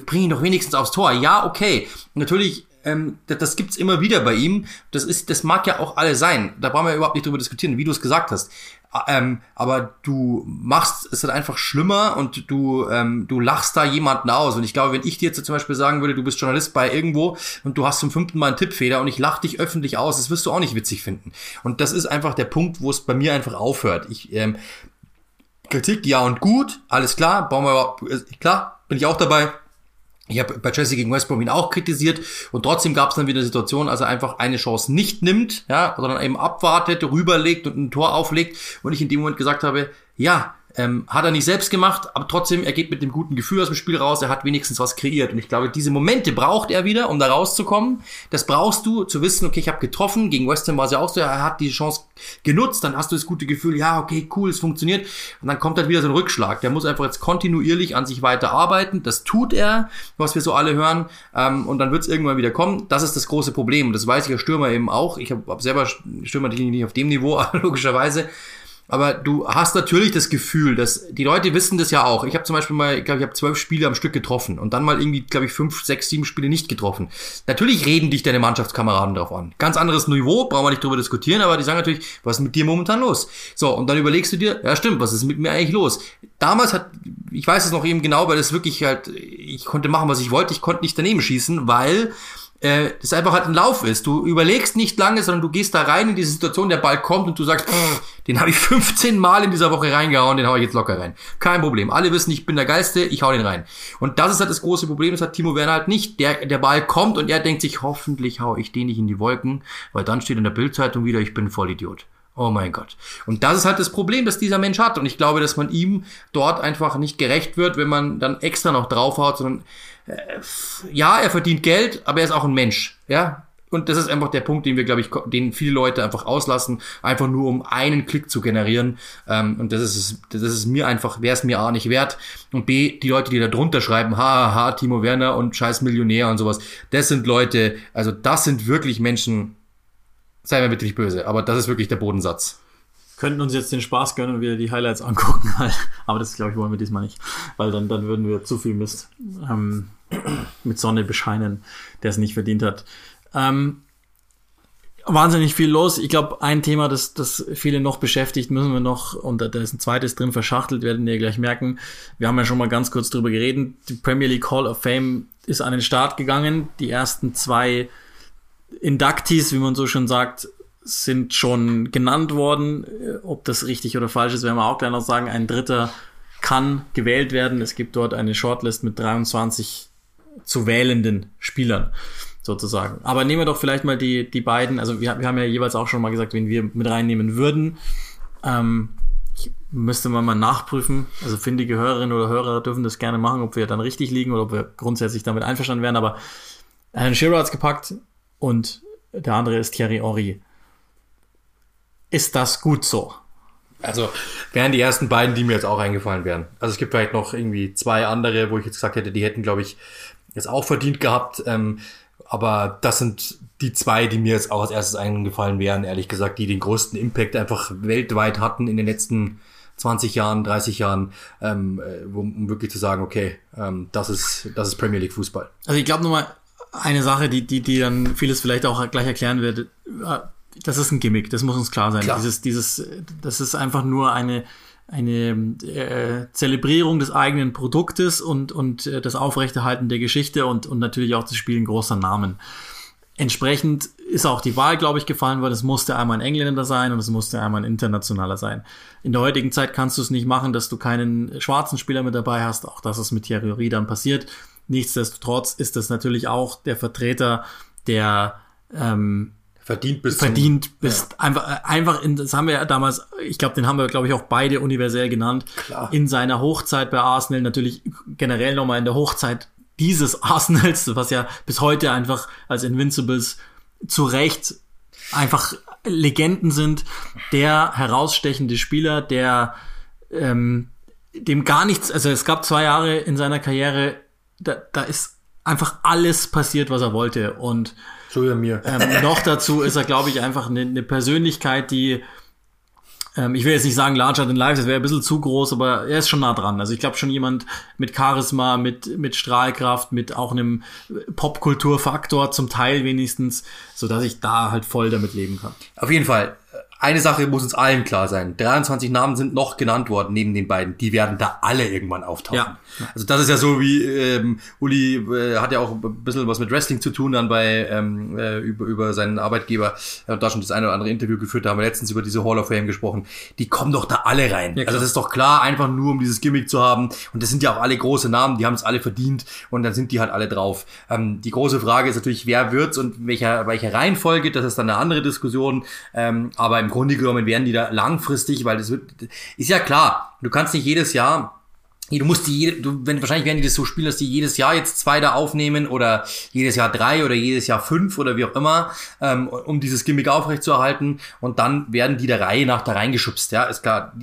Bring ihn doch wenigstens aufs Tor. Ja, okay. Natürlich ähm, das, das gibt's immer wieder bei ihm. Das ist, das mag ja auch alle sein. Da brauchen wir überhaupt nicht drüber diskutieren, wie du es gesagt hast. Ähm, aber du machst es halt einfach schlimmer und du, ähm, du lachst da jemanden aus. Und ich glaube, wenn ich dir jetzt zum Beispiel sagen würde, du bist Journalist bei irgendwo und du hast zum fünften Mal einen Tippfehler und ich lach dich öffentlich aus, das wirst du auch nicht witzig finden. Und das ist einfach der Punkt, wo es bei mir einfach aufhört. Ich, ähm, Kritik, ja und gut, alles klar, bauen wir, äh, klar, bin ich auch dabei ich habe bei Chelsea gegen West Brom ihn auch kritisiert und trotzdem gab es dann wieder eine Situation, als er einfach eine Chance nicht nimmt, ja, sondern eben abwartet, rüberlegt und ein Tor auflegt. Und ich in dem Moment gesagt habe, ja, ähm, hat er nicht selbst gemacht, aber trotzdem, er geht mit dem guten Gefühl aus dem Spiel raus, er hat wenigstens was kreiert. Und ich glaube, diese Momente braucht er wieder, um da rauszukommen. Das brauchst du, zu wissen, okay, ich habe getroffen, gegen West Ham war es ja auch so, er hat die Chance genutzt, dann hast du das gute Gefühl, ja, okay, cool, es funktioniert. Und dann kommt halt wieder so ein Rückschlag. Der muss einfach jetzt kontinuierlich an sich weiter arbeiten. Das tut er, was wir so alle hören. Ähm, und dann wird es irgendwann wieder kommen. Das ist das große Problem. Das weiß ich als Stürmer eben auch. Ich habe hab selber Stürmer natürlich nicht auf dem Niveau, logischerweise. Aber du hast natürlich das Gefühl, dass die Leute wissen das ja auch. Ich habe zum Beispiel mal, ich glaube, ich habe zwölf Spiele am Stück getroffen und dann mal irgendwie, glaube ich, fünf, sechs, sieben Spiele nicht getroffen. Natürlich reden dich deine Mannschaftskameraden darauf an. Ganz anderes Niveau, brauchen wir nicht drüber diskutieren, aber die sagen natürlich, was ist mit dir momentan los? So, und dann überlegst du dir, ja stimmt, was ist mit mir eigentlich los? Damals hat, ich weiß es noch eben genau, weil das wirklich halt, ich konnte machen, was ich wollte, ich konnte nicht daneben schießen, weil äh, das einfach halt ein Lauf ist. Du überlegst nicht lange, sondern du gehst da rein in diese Situation, der Ball kommt und du sagst, den habe ich 15 Mal in dieser Woche reingehauen, den hau ich jetzt locker rein. Kein Problem. Alle wissen, ich bin der Geilste, ich hau den rein. Und das ist halt das große Problem, das hat Timo Werner halt nicht. Der, der Ball kommt und er denkt sich, hoffentlich hau ich den nicht in die Wolken, weil dann steht in der Bildzeitung wieder, ich bin Vollidiot. Oh mein Gott. Und das ist halt das Problem, das dieser Mensch hat. Und ich glaube, dass man ihm dort einfach nicht gerecht wird, wenn man dann extra noch draufhaut, sondern äh, ja, er verdient Geld, aber er ist auch ein Mensch. Ja. Und das ist einfach der Punkt, den wir, glaube ich, den viele Leute einfach auslassen, einfach nur um einen Klick zu generieren. Ähm, und das ist das ist mir einfach, wäre es mir A nicht wert. Und B, die Leute, die da drunter schreiben, haha, Timo Werner und scheiß Millionär und sowas, das sind Leute, also das sind wirklich Menschen, sei mir nicht böse, aber das ist wirklich der Bodensatz. könnten uns jetzt den Spaß gönnen und wieder die Highlights angucken, aber das glaube ich wollen wir diesmal nicht, weil dann, dann würden wir zu viel Mist ähm, mit Sonne bescheinen, der es nicht verdient hat. Ähm, wahnsinnig viel los. Ich glaube, ein Thema, das, das viele noch beschäftigt, müssen wir noch, und da ist ein zweites drin verschachtelt, werden wir gleich merken. Wir haben ja schon mal ganz kurz drüber geredet. Die Premier League Hall of Fame ist an den Start gegangen. Die ersten zwei Inductees, wie man so schon sagt, sind schon genannt worden. Ob das richtig oder falsch ist, werden wir auch gleich noch sagen. Ein dritter kann gewählt werden. Es gibt dort eine Shortlist mit 23 zu wählenden Spielern sozusagen. Aber nehmen wir doch vielleicht mal die, die beiden, also wir, wir haben ja jeweils auch schon mal gesagt, wen wir mit reinnehmen würden. Ähm, ich müsste man mal nachprüfen. Also findige Hörerinnen oder Hörer dürfen das gerne machen, ob wir dann richtig liegen oder ob wir grundsätzlich damit einverstanden wären. Aber Alan Shearer hat's gepackt und der andere ist Thierry Henry. Ist das gut so? Also wären die ersten beiden, die mir jetzt auch eingefallen wären. Also es gibt vielleicht noch irgendwie zwei andere, wo ich jetzt gesagt hätte, die hätten, glaube ich, jetzt auch verdient gehabt. Ähm, aber das sind die zwei, die mir jetzt auch als erstes eingefallen wären, ehrlich gesagt, die den größten Impact einfach weltweit hatten in den letzten 20 Jahren, 30 Jahren, ähm, äh, um wirklich zu sagen, okay, ähm, das ist das ist Premier League Fußball. Also ich glaube nochmal eine Sache, die die die dann vieles vielleicht auch gleich erklären wird. Äh, das ist ein Gimmick, das muss uns klar sein. Klar. Dieses dieses das ist einfach nur eine eine äh, Zelebrierung des eigenen Produktes und, und äh, das Aufrechterhalten der Geschichte und, und natürlich auch das Spielen großer Namen. Entsprechend ist auch die Wahl, glaube ich, gefallen, weil es musste einmal ein Engländer sein und es musste einmal ein internationaler sein. In der heutigen Zeit kannst du es nicht machen, dass du keinen schwarzen Spieler mit dabei hast. Auch das ist mit Thierry dann passiert. Nichtsdestotrotz ist das natürlich auch der Vertreter der ähm, verdient bist verdient bist ja. einfach einfach in das haben wir ja damals ich glaube den haben wir glaube ich auch beide universell genannt Klar. in seiner Hochzeit bei Arsenal natürlich generell nochmal in der Hochzeit dieses Arsenals was ja bis heute einfach als Invincibles zu Recht einfach Legenden sind der herausstechende Spieler der ähm, dem gar nichts also es gab zwei Jahre in seiner Karriere da, da ist einfach alles passiert was er wollte und wie mir. Ähm, noch dazu ist er, glaube ich, einfach eine, eine Persönlichkeit, die ähm, ich will jetzt nicht sagen larger than life, das wäre ein bisschen zu groß, aber er ist schon nah dran. Also ich glaube schon jemand mit Charisma, mit, mit Strahlkraft, mit auch einem Popkulturfaktor zum Teil wenigstens, so dass ich da halt voll damit leben kann. Auf jeden Fall eine Sache muss uns allen klar sein. 23 Namen sind noch genannt worden neben den beiden. Die werden da alle irgendwann auftauchen. Ja. Also das ist ja so wie ähm, Uli äh, hat ja auch ein bisschen was mit Wrestling zu tun dann bei ähm, äh, über, über seinen Arbeitgeber. Er hat da schon das eine oder andere Interview geführt, da haben wir letztens über diese Hall of Fame gesprochen. Die kommen doch da alle rein. Ja, also das ist doch klar, einfach nur um dieses Gimmick zu haben. Und das sind ja auch alle große Namen, die haben es alle verdient und dann sind die halt alle drauf. Ähm, die große Frage ist natürlich, wer wird's und welcher welcher Reihenfolge, das ist dann eine andere Diskussion. Ähm, aber im Grunde genommen werden die da langfristig, weil das wird, ist ja klar, du kannst nicht jedes Jahr Du musst die, du, wenn, wahrscheinlich werden die das so spielen, dass die jedes Jahr jetzt zwei da aufnehmen oder jedes Jahr drei oder jedes Jahr fünf oder wie auch immer, ähm, um dieses Gimmick aufrechtzuerhalten und dann werden die der Reihe nach da reingeschubst, ja, ist klar,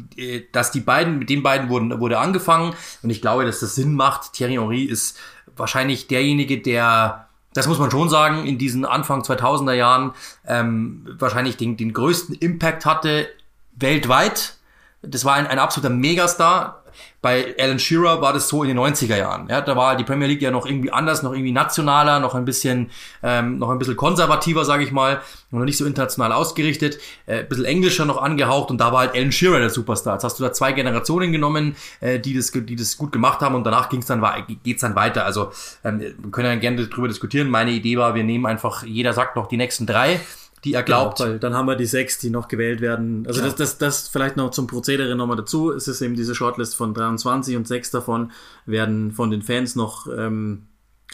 dass die beiden, mit den beiden wurden, wurde angefangen und ich glaube, dass das Sinn macht. Thierry Henry ist wahrscheinlich derjenige, der das muss man schon sagen, in diesen Anfang 2000er Jahren ähm, wahrscheinlich den, den größten Impact hatte weltweit. Das war ein, ein absoluter Megastar. Bei Alan Shearer war das so in den 90er Jahren. Ja, da war die Premier League ja noch irgendwie anders, noch irgendwie nationaler, noch ein bisschen, ähm, noch ein bisschen konservativer, sage ich mal, und noch nicht so international ausgerichtet, äh, bisschen englischer noch angehaucht und da war halt Alan Shearer der Superstar. Jetzt hast du da zwei Generationen genommen, äh, die das, die das gut gemacht haben und danach ging's dann, geht's dann weiter. Also ähm, wir können ja gerne darüber diskutieren. Meine Idee war, wir nehmen einfach, jeder sagt noch die nächsten drei die er glaubt. Genau, weil dann haben wir die sechs, die noch gewählt werden. Also ja. das, das, das vielleicht noch zum Prozedere nochmal dazu. Es ist eben diese Shortlist von 23 und sechs davon werden von den Fans noch ähm,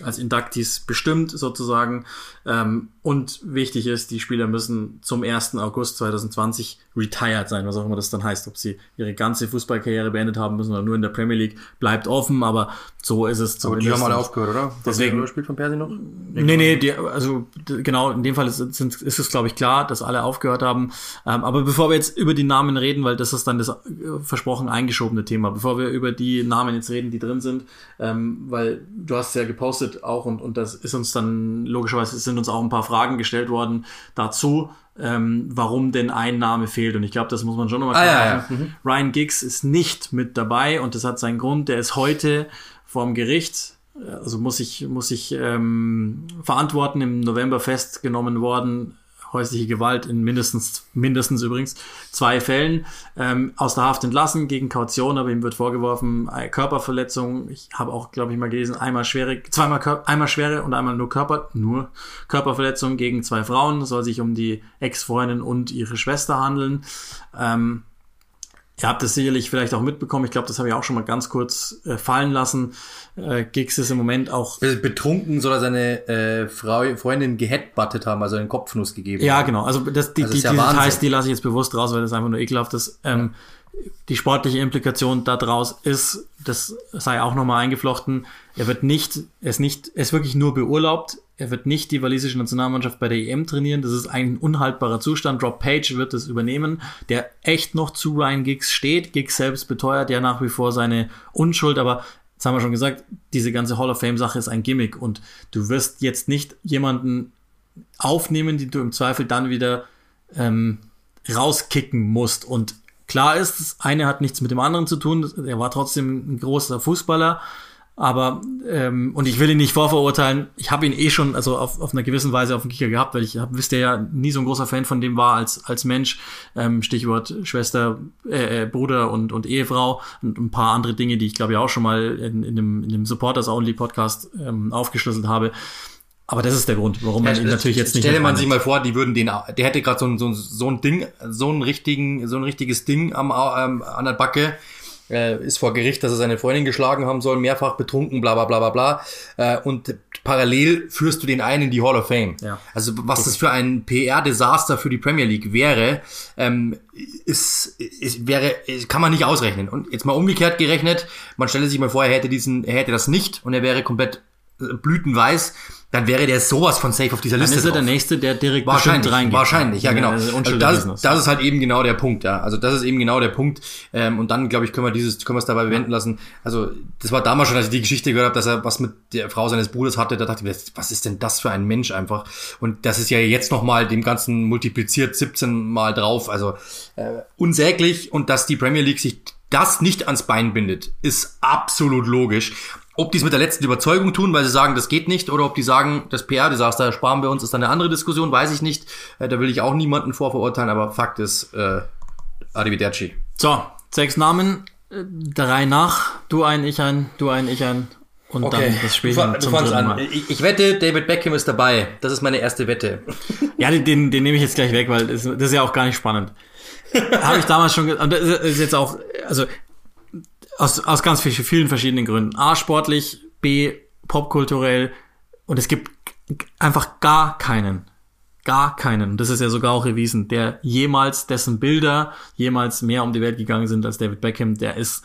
als Inductees bestimmt sozusagen. Ähm, und wichtig ist, die Spieler müssen zum 1. August 2020 retired sein, was auch immer das dann heißt. Ob sie ihre ganze Fußballkarriere beendet haben müssen oder nur in der Premier League, bleibt offen, aber so ist es zumindest. Aber die haben alle aufgehört, oder? Deswegen spielt von Persi noch? Nee, nee, die, also genau, in dem Fall ist, ist, ist es, glaube ich, klar, dass alle aufgehört haben. Ähm, aber bevor wir jetzt über die Namen reden, weil das ist dann das äh, versprochen eingeschobene Thema, bevor wir über die Namen jetzt reden, die drin sind, ähm, weil du hast ja gepostet, gepostet auch und, und das ist uns dann logischerweise sind uns auch ein paar Fragen gestellt worden dazu, ähm, warum denn ein Name fehlt. Und ich glaube, das muss man schon nochmal Ah, klar ja, ja. Mhm. Ryan Giggs ist nicht mit dabei und das hat seinen Grund. Der ist heute vorm Gericht, also muss ich, muss ich ähm, verantworten, im November festgenommen worden. Häusliche Gewalt in mindestens, mindestens übrigens zwei Fällen ähm, aus der Haft entlassen gegen Kaution, aber ihm wird vorgeworfen äh, Körperverletzung. Ich habe auch, glaube ich, mal gelesen, einmal schwere, zweimal Kör einmal schwere und einmal nur Körper, nur Körperverletzung gegen zwei Frauen. Soll sich um die Ex-Freundin und ihre Schwester handeln. Ähm, Ihr habt es sicherlich vielleicht auch mitbekommen. Ich glaube, das habe ich auch schon mal ganz kurz äh, fallen lassen. Äh, Giggs ist im Moment auch. Betrunken soll er seine äh, Frau, Freundin geheadbuttet haben, also einen Kopfnuss gegeben. Ja, genau. Also das, die, Also die, ja die. Details, die lasse ich jetzt bewusst raus, weil das einfach nur ekelhaft ist. Ähm, die sportliche Implikation daraus ist, das sei auch nochmal eingeflochten, er wird nicht, er ist nicht, er ist wirklich nur beurlaubt, er wird nicht die walisische Nationalmannschaft bei der EM trainieren, das ist ein unhaltbarer Zustand, Rob Page wird es übernehmen, der echt noch zu Ryan Giggs steht, Giggs selbst beteuert ja nach wie vor seine Unschuld, aber Jetzt haben wir schon gesagt, diese ganze Hall of Fame Sache ist ein Gimmick und du wirst jetzt nicht jemanden aufnehmen, die du im Zweifel dann wieder ähm, rauskicken musst. Und klar ist, das eine hat nichts mit dem anderen zu tun. Er war trotzdem ein großer Fußballer. Aber, ähm, und ich will ihn nicht vorverurteilen, ich habe ihn eh schon, also auf, auf einer gewissen Weise auf dem Kicker gehabt, weil ich hab, wisst ihr ja, nie so ein großer Fan von dem war als, als Mensch. Ähm, Stichwort Schwester, äh, äh, Bruder und, und Ehefrau und ein paar andere Dinge, die ich glaube ich auch schon mal in, in dem, in dem Supporters-Only-Podcast ähm, aufgeschlüsselt habe. Aber das ist der Grund, warum man ihn natürlich jetzt nicht Stelle man sich mal vor, die würden den, der hätte gerade so ein, so, ein, so ein Ding, so ein richtigen, so ein richtiges Ding am, ähm, an der Backe. Äh, ist vor Gericht, dass er seine Freundin geschlagen haben soll, mehrfach betrunken, bla bla bla bla bla. Äh, und parallel führst du den ein in die Hall of Fame. Ja. Also was das für ein PR-Desaster für die Premier League wäre, ähm, ist, ist, wäre, kann man nicht ausrechnen. Und jetzt mal umgekehrt gerechnet, man stelle sich mal vor, er hätte diesen, er hätte das nicht und er wäre komplett äh, blütenweiß, dann wäre der sowas von safe auf dieser Dann Liste ist er der drauf. Nächste, der direkt Wahrscheinlich, reingeht. wahrscheinlich, ja genau. Also das, das ist halt eben genau der Punkt, ja. Also das ist eben genau der Punkt. Ähm, und dann, glaube ich, können wir dieses, können wir es dabei bewenden lassen. Also das war damals schon, als ich die Geschichte gehört habe, dass er was mit der Frau seines Bruders hatte, da dachte ich mir, was ist denn das für ein Mensch einfach? Und das ist ja jetzt nochmal dem Ganzen multipliziert 17 Mal drauf. Also äh, unsäglich. Und dass die Premier League sich das nicht ans Bein bindet, ist absolut logisch. Ob die es mit der letzten Überzeugung tun, weil sie sagen, das geht nicht, oder ob die sagen, das PR-Desaster sparen wir uns, ist dann eine andere Diskussion, weiß ich nicht. Äh, da will ich auch niemanden vorverurteilen, aber Fakt ist, äh, Arrivederci. So, sechs Namen, äh, der Reihe nach. Du ein, ich ein, du ein, ich ein. Und dann das Spiel du, zum dritten an. Mal. Ich, ich wette, David Beckham ist dabei. Das ist meine erste Wette. Ja, den, den, den nehme ich jetzt gleich weg, weil das, das ist ja auch gar nicht spannend. Habe ich damals schon, und das ist jetzt auch, also aus, aus ganz vielen, verschiedenen Gründen. A, sportlich, B, popkulturell. Und es gibt einfach gar keinen, gar keinen, das ist ja sogar auch erwiesen, der jemals, dessen Bilder jemals mehr um die Welt gegangen sind als David Beckham, der ist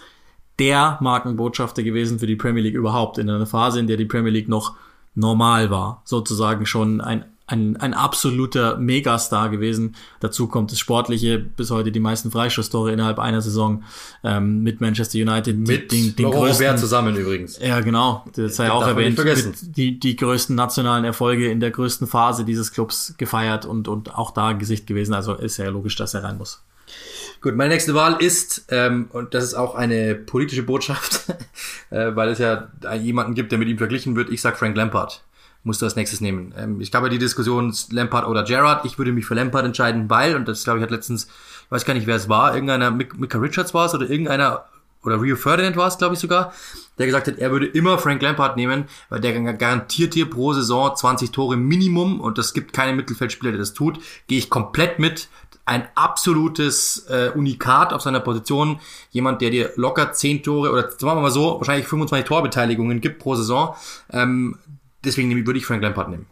der Markenbotschafter gewesen für die Premier League überhaupt, in einer Phase, in der die Premier League noch normal war, sozusagen schon ein, ein, ein absoluter Megastar gewesen. Dazu kommt das Sportliche, bis heute die meisten Freistoßtore innerhalb einer Saison ähm, mit Manchester United, Mit den, den größten, zusammen übrigens. ja, genau. Das sei auch erwähnt. vergessen. Die, die größten nationalen Erfolge in der größten Phase dieses Clubs gefeiert und, und auch da Gesicht gewesen. Also ist ja logisch, dass er rein muss. Gut, meine nächste Wahl ist, ähm, und das ist auch eine politische Botschaft, äh, weil es ja jemanden gibt, der mit ihm verglichen wird. Ich sag Frank Lampard. Musst du als nächstes nehmen. Ähm, ich glaube, die Diskussion Lampard oder Gerrard. Ich würde mich für Lampard entscheiden, weil, und das glaube ich hat letztens, ich weiß gar nicht, wer es war, irgendeiner, Mika Richards war es oder irgendeiner, oder Rio Ferdinand war es, glaube ich sogar, der gesagt hat, er würde immer Frank Lampard nehmen, weil der garantiert dir pro Saison 20 Tore Minimum und es gibt keinen Mittelfeldspieler, der das tut. Gehe ich komplett mit. Ein absolutes äh, Unikat auf seiner Position. Jemand, der dir locker 10 Tore oder sagen wir mal so, wahrscheinlich 25 Torbeteiligungen gibt pro Saison. Ähm, deswegen würde ich Frank Lampard nehmen.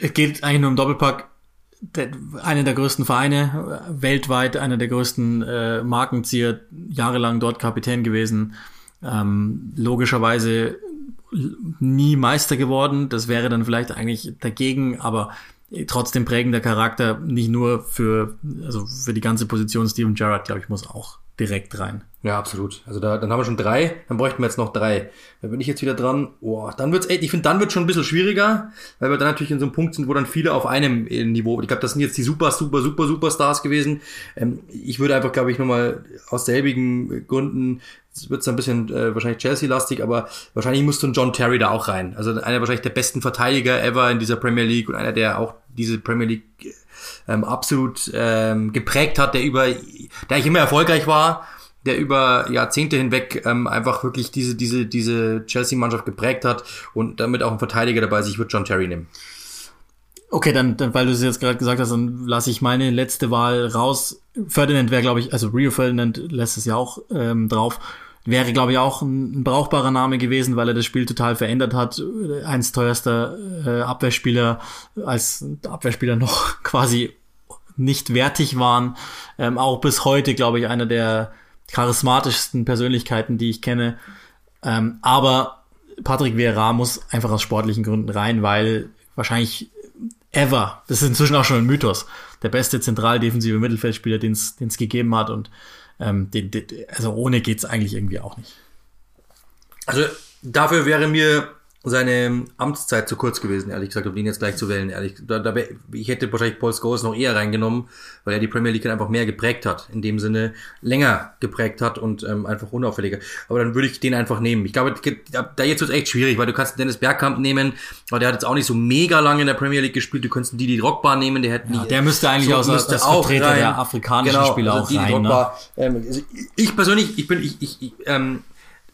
Es geht eigentlich nur um Doppelpack. Einer der größten Vereine, weltweit einer der größten äh, Markenzieher, jahrelang dort Kapitän gewesen. Ähm, logischerweise nie Meister geworden. Das wäre dann vielleicht eigentlich dagegen, aber trotzdem prägender Charakter, nicht nur für, also für die ganze Position. Steven Gerrard, glaube ich, muss auch direkt rein. Ja, absolut. Also da, dann haben wir schon drei, dann bräuchten wir jetzt noch drei. Da bin ich jetzt wieder dran. Oh, dann wird's echt, ich finde, dann wird schon ein bisschen schwieriger, weil wir dann natürlich in so einem Punkt sind, wo dann viele auf einem Niveau, ich glaube, das sind jetzt die super, super, super, Superstars gewesen. Ähm, ich würde einfach, glaube ich, nochmal aus selbigen Gründen, es wird ein bisschen äh, wahrscheinlich Chelsea-lastig, aber wahrscheinlich musst du einen John Terry da auch rein. Also einer wahrscheinlich der besten Verteidiger ever in dieser Premier League und einer, der auch diese Premier League ähm, absolut ähm, geprägt hat, der über, der ich immer erfolgreich war der über Jahrzehnte hinweg ähm, einfach wirklich diese, diese, diese Chelsea-Mannschaft geprägt hat und damit auch ein Verteidiger dabei ist. Ich würde John Terry nehmen. Okay, dann, dann weil du es jetzt gerade gesagt hast, dann lasse ich meine letzte Wahl raus. Ferdinand wäre, glaube ich, also Rio Ferdinand lässt es ja auch ähm, drauf. Wäre, glaube ich, auch ein, brauchbarer Name gewesen, weil er das Spiel total verändert hat. Eins teuerster äh, Abwehrspieler, als Abwehrspieler noch quasi nicht wertig waren. Ähm, auch bis heute, glaube ich, einer der charismatischsten Persönlichkeiten, die ich kenne. Ähm, aber Patrick Vieira muss einfach aus sportlichen Gründen rein, weil wahrscheinlich ever, das ist inzwischen auch schon ein Mythos, der beste zentraldefensive Mittelfeldspieler, den es gegeben hat. Und ähm, den, den, also ohne geht's eigentlich irgendwie auch nicht. Also dafür wäre mir seine Amtszeit zu kurz gewesen, ehrlich gesagt, um ihn jetzt gleich zu wählen. Ehrlich, da, da, ich hätte wahrscheinlich Paul Scholes noch eher reingenommen, weil er die Premier League einfach mehr geprägt hat, in dem Sinne länger geprägt hat und ähm, einfach unauffälliger. Aber dann würde ich den einfach nehmen. Ich glaube, da jetzt wird es echt schwierig, weil du kannst Dennis Bergkamp nehmen, aber der hat jetzt auch nicht so mega lange in der Premier League gespielt. Du könntest Didi Drogba nehmen, der hätte ja, Der müsste eigentlich so, aus müsste als auch Vertreter rein. der afrikanischen genau, Spieler also auch Didi rein. Ne? ähm, also ich persönlich, ich bin, ich, ich, ich ähm,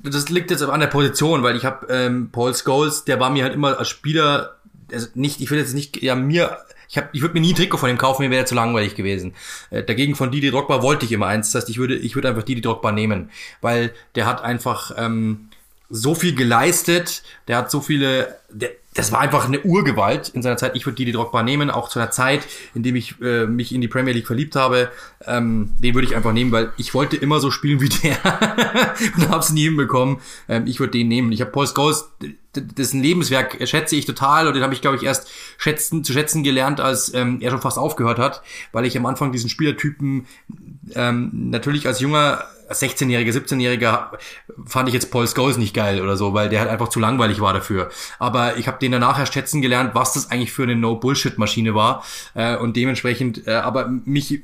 das liegt jetzt an der Position, weil ich habe ähm, Paul Scholes, der war mir halt immer als Spieler, also nicht, ich will jetzt nicht, ja mir, ich hab, ich würde mir nie ein Trikot von ihm kaufen, mir wäre zu langweilig gewesen. Äh, dagegen von Didi Drogba wollte ich immer eins, das heißt, ich würde, ich würde einfach Didi Drogba nehmen, weil der hat einfach ähm, so viel geleistet, der hat so viele, der, das war einfach eine Urgewalt in seiner Zeit. Ich würde Didi Drogba nehmen, auch zu einer Zeit, in dem ich äh, mich in die Premier League verliebt habe. Ähm, den würde ich einfach nehmen, weil ich wollte immer so spielen wie der und habe es nie hinbekommen. Ähm, ich würde den nehmen. Ich habe Paul Scholes, dessen Lebenswerk schätze ich total und den habe ich, glaube ich, erst schätzen, zu schätzen gelernt, als ähm, er schon fast aufgehört hat, weil ich am Anfang diesen Spielertypen ähm, natürlich als junger 16-Jähriger, 17-Jähriger fand ich jetzt Paul Scholes nicht geil oder so, weil der halt einfach zu langweilig war dafür. Aber ich habe den danach erst schätzen gelernt, was das eigentlich für eine No-Bullshit-Maschine war. Äh, und dementsprechend, äh, aber mich,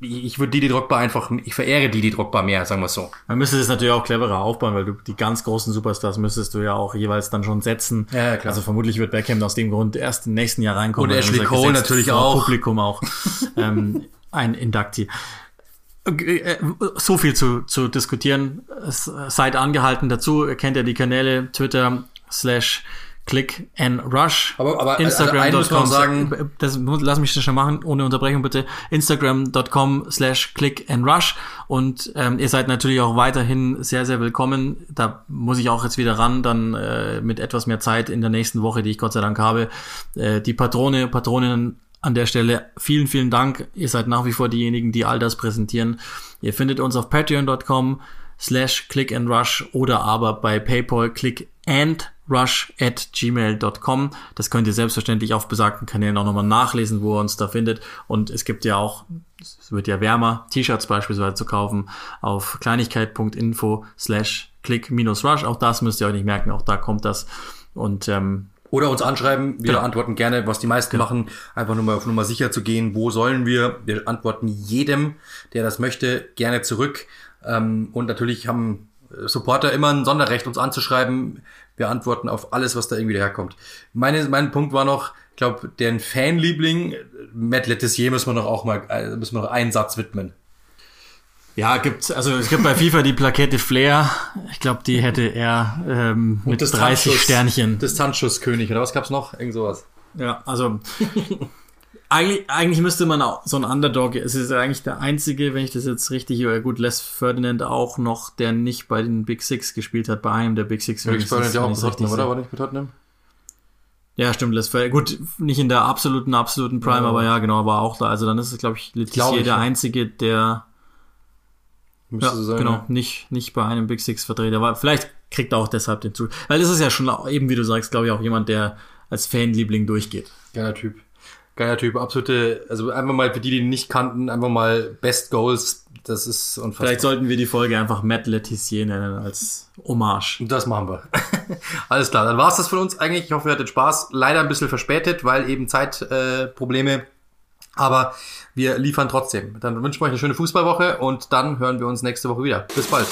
ich würde Didi Drogba einfach, ich verehre Didi Drogba mehr, sagen wir so. Man müsste es natürlich auch cleverer aufbauen, weil du die ganz großen Superstars müsstest du ja auch jeweils dann schon setzen. Ja, klar. Also vermutlich wird Beckham aus dem Grund erst im nächsten Jahr reinkommen. Und Ashley Cole natürlich auch. Publikum auch. ähm, ein Inductee. Äh, so viel zu, zu diskutieren. Seid angehalten dazu. Kennt ihr die Kanäle Twitter slash Click and Rush. Aber, aber Instagram.com also sagen. Das, lass mich das schon machen, ohne Unterbrechung bitte. Instagram.com slash Click and Rush. Und ähm, ihr seid natürlich auch weiterhin sehr, sehr willkommen. Da muss ich auch jetzt wieder ran, dann äh, mit etwas mehr Zeit in der nächsten Woche, die ich Gott sei Dank habe. Äh, die Patrone, Patroninnen an der Stelle vielen, vielen Dank. Ihr seid nach wie vor diejenigen, die all das präsentieren. Ihr findet uns auf patreon.com slash click and rush oder aber bei PayPal click and rush at gmail.com. Das könnt ihr selbstverständlich auf besagten Kanälen auch nochmal nachlesen, wo ihr uns da findet. Und es gibt ja auch, es wird ja wärmer, T-Shirts beispielsweise zu kaufen auf kleinigkeit.info slash click minus rush. Auch das müsst ihr euch nicht merken, auch da kommt das. Und ähm, oder uns anschreiben, wir genau. antworten gerne, was die meisten genau. machen, einfach nur mal auf Nummer sicher zu gehen, wo sollen wir. Wir antworten jedem, der das möchte, gerne zurück. Ähm, und natürlich haben Supporter immer ein Sonderrecht, uns anzuschreiben. Wir antworten auf alles, was da irgendwie daherkommt. Meine, mein Punkt war noch, ich glaube, den Fanliebling, Matt Letizier müssen wir noch auch mal, äh, müssen wir noch einen Satz widmen. Ja, gibt's, also es gibt bei FIFA die Plakette Flair. Ich glaube, die hätte er ähm, mit 30 Sternchen. Distanzschusskönig, oder was gab's noch? Irgend sowas. Ja, also eigentlich, eigentlich müsste man auch so ein Underdog, es ist eigentlich der einzige, wenn ich das jetzt richtig, oder gut, Les Ferdinand auch noch, der nicht bei den Big Six gespielt hat, bei einem der Big Six. Les Ferdinand ja auch bei Tottenham, oder? War nicht bei Tottenham? Ja, stimmt, Les Ferdinand. Gut, nicht in der absoluten, absoluten Prime, ja. aber ja, genau, war auch da. Also dann ist es, glaube ich, Letizier der ja. einzige, der Müsste ja, so sein, genau, ja. nicht, nicht bei einem Big Six Vertreter. Aber vielleicht kriegt er auch deshalb den Zug. Weil das ist ja schon eben, wie du sagst, glaube ich, auch jemand, der als Fanliebling durchgeht. Geiler Typ. Geiler Typ, absolute, also einfach mal für die, die ihn nicht kannten, einfach mal Best Goals, das ist unfassbar. Vielleicht sollten wir die Folge einfach Matt Letizier nennen als Hommage. Das machen wir. Alles klar, dann war's das von uns eigentlich. Ich hoffe, ihr hattet Spaß. Leider ein bisschen verspätet, weil eben Zeitprobleme. Äh, Aber wir liefern trotzdem. Dann wünschen wir euch eine schöne Fußballwoche und dann hören wir uns nächste Woche wieder. Bis bald.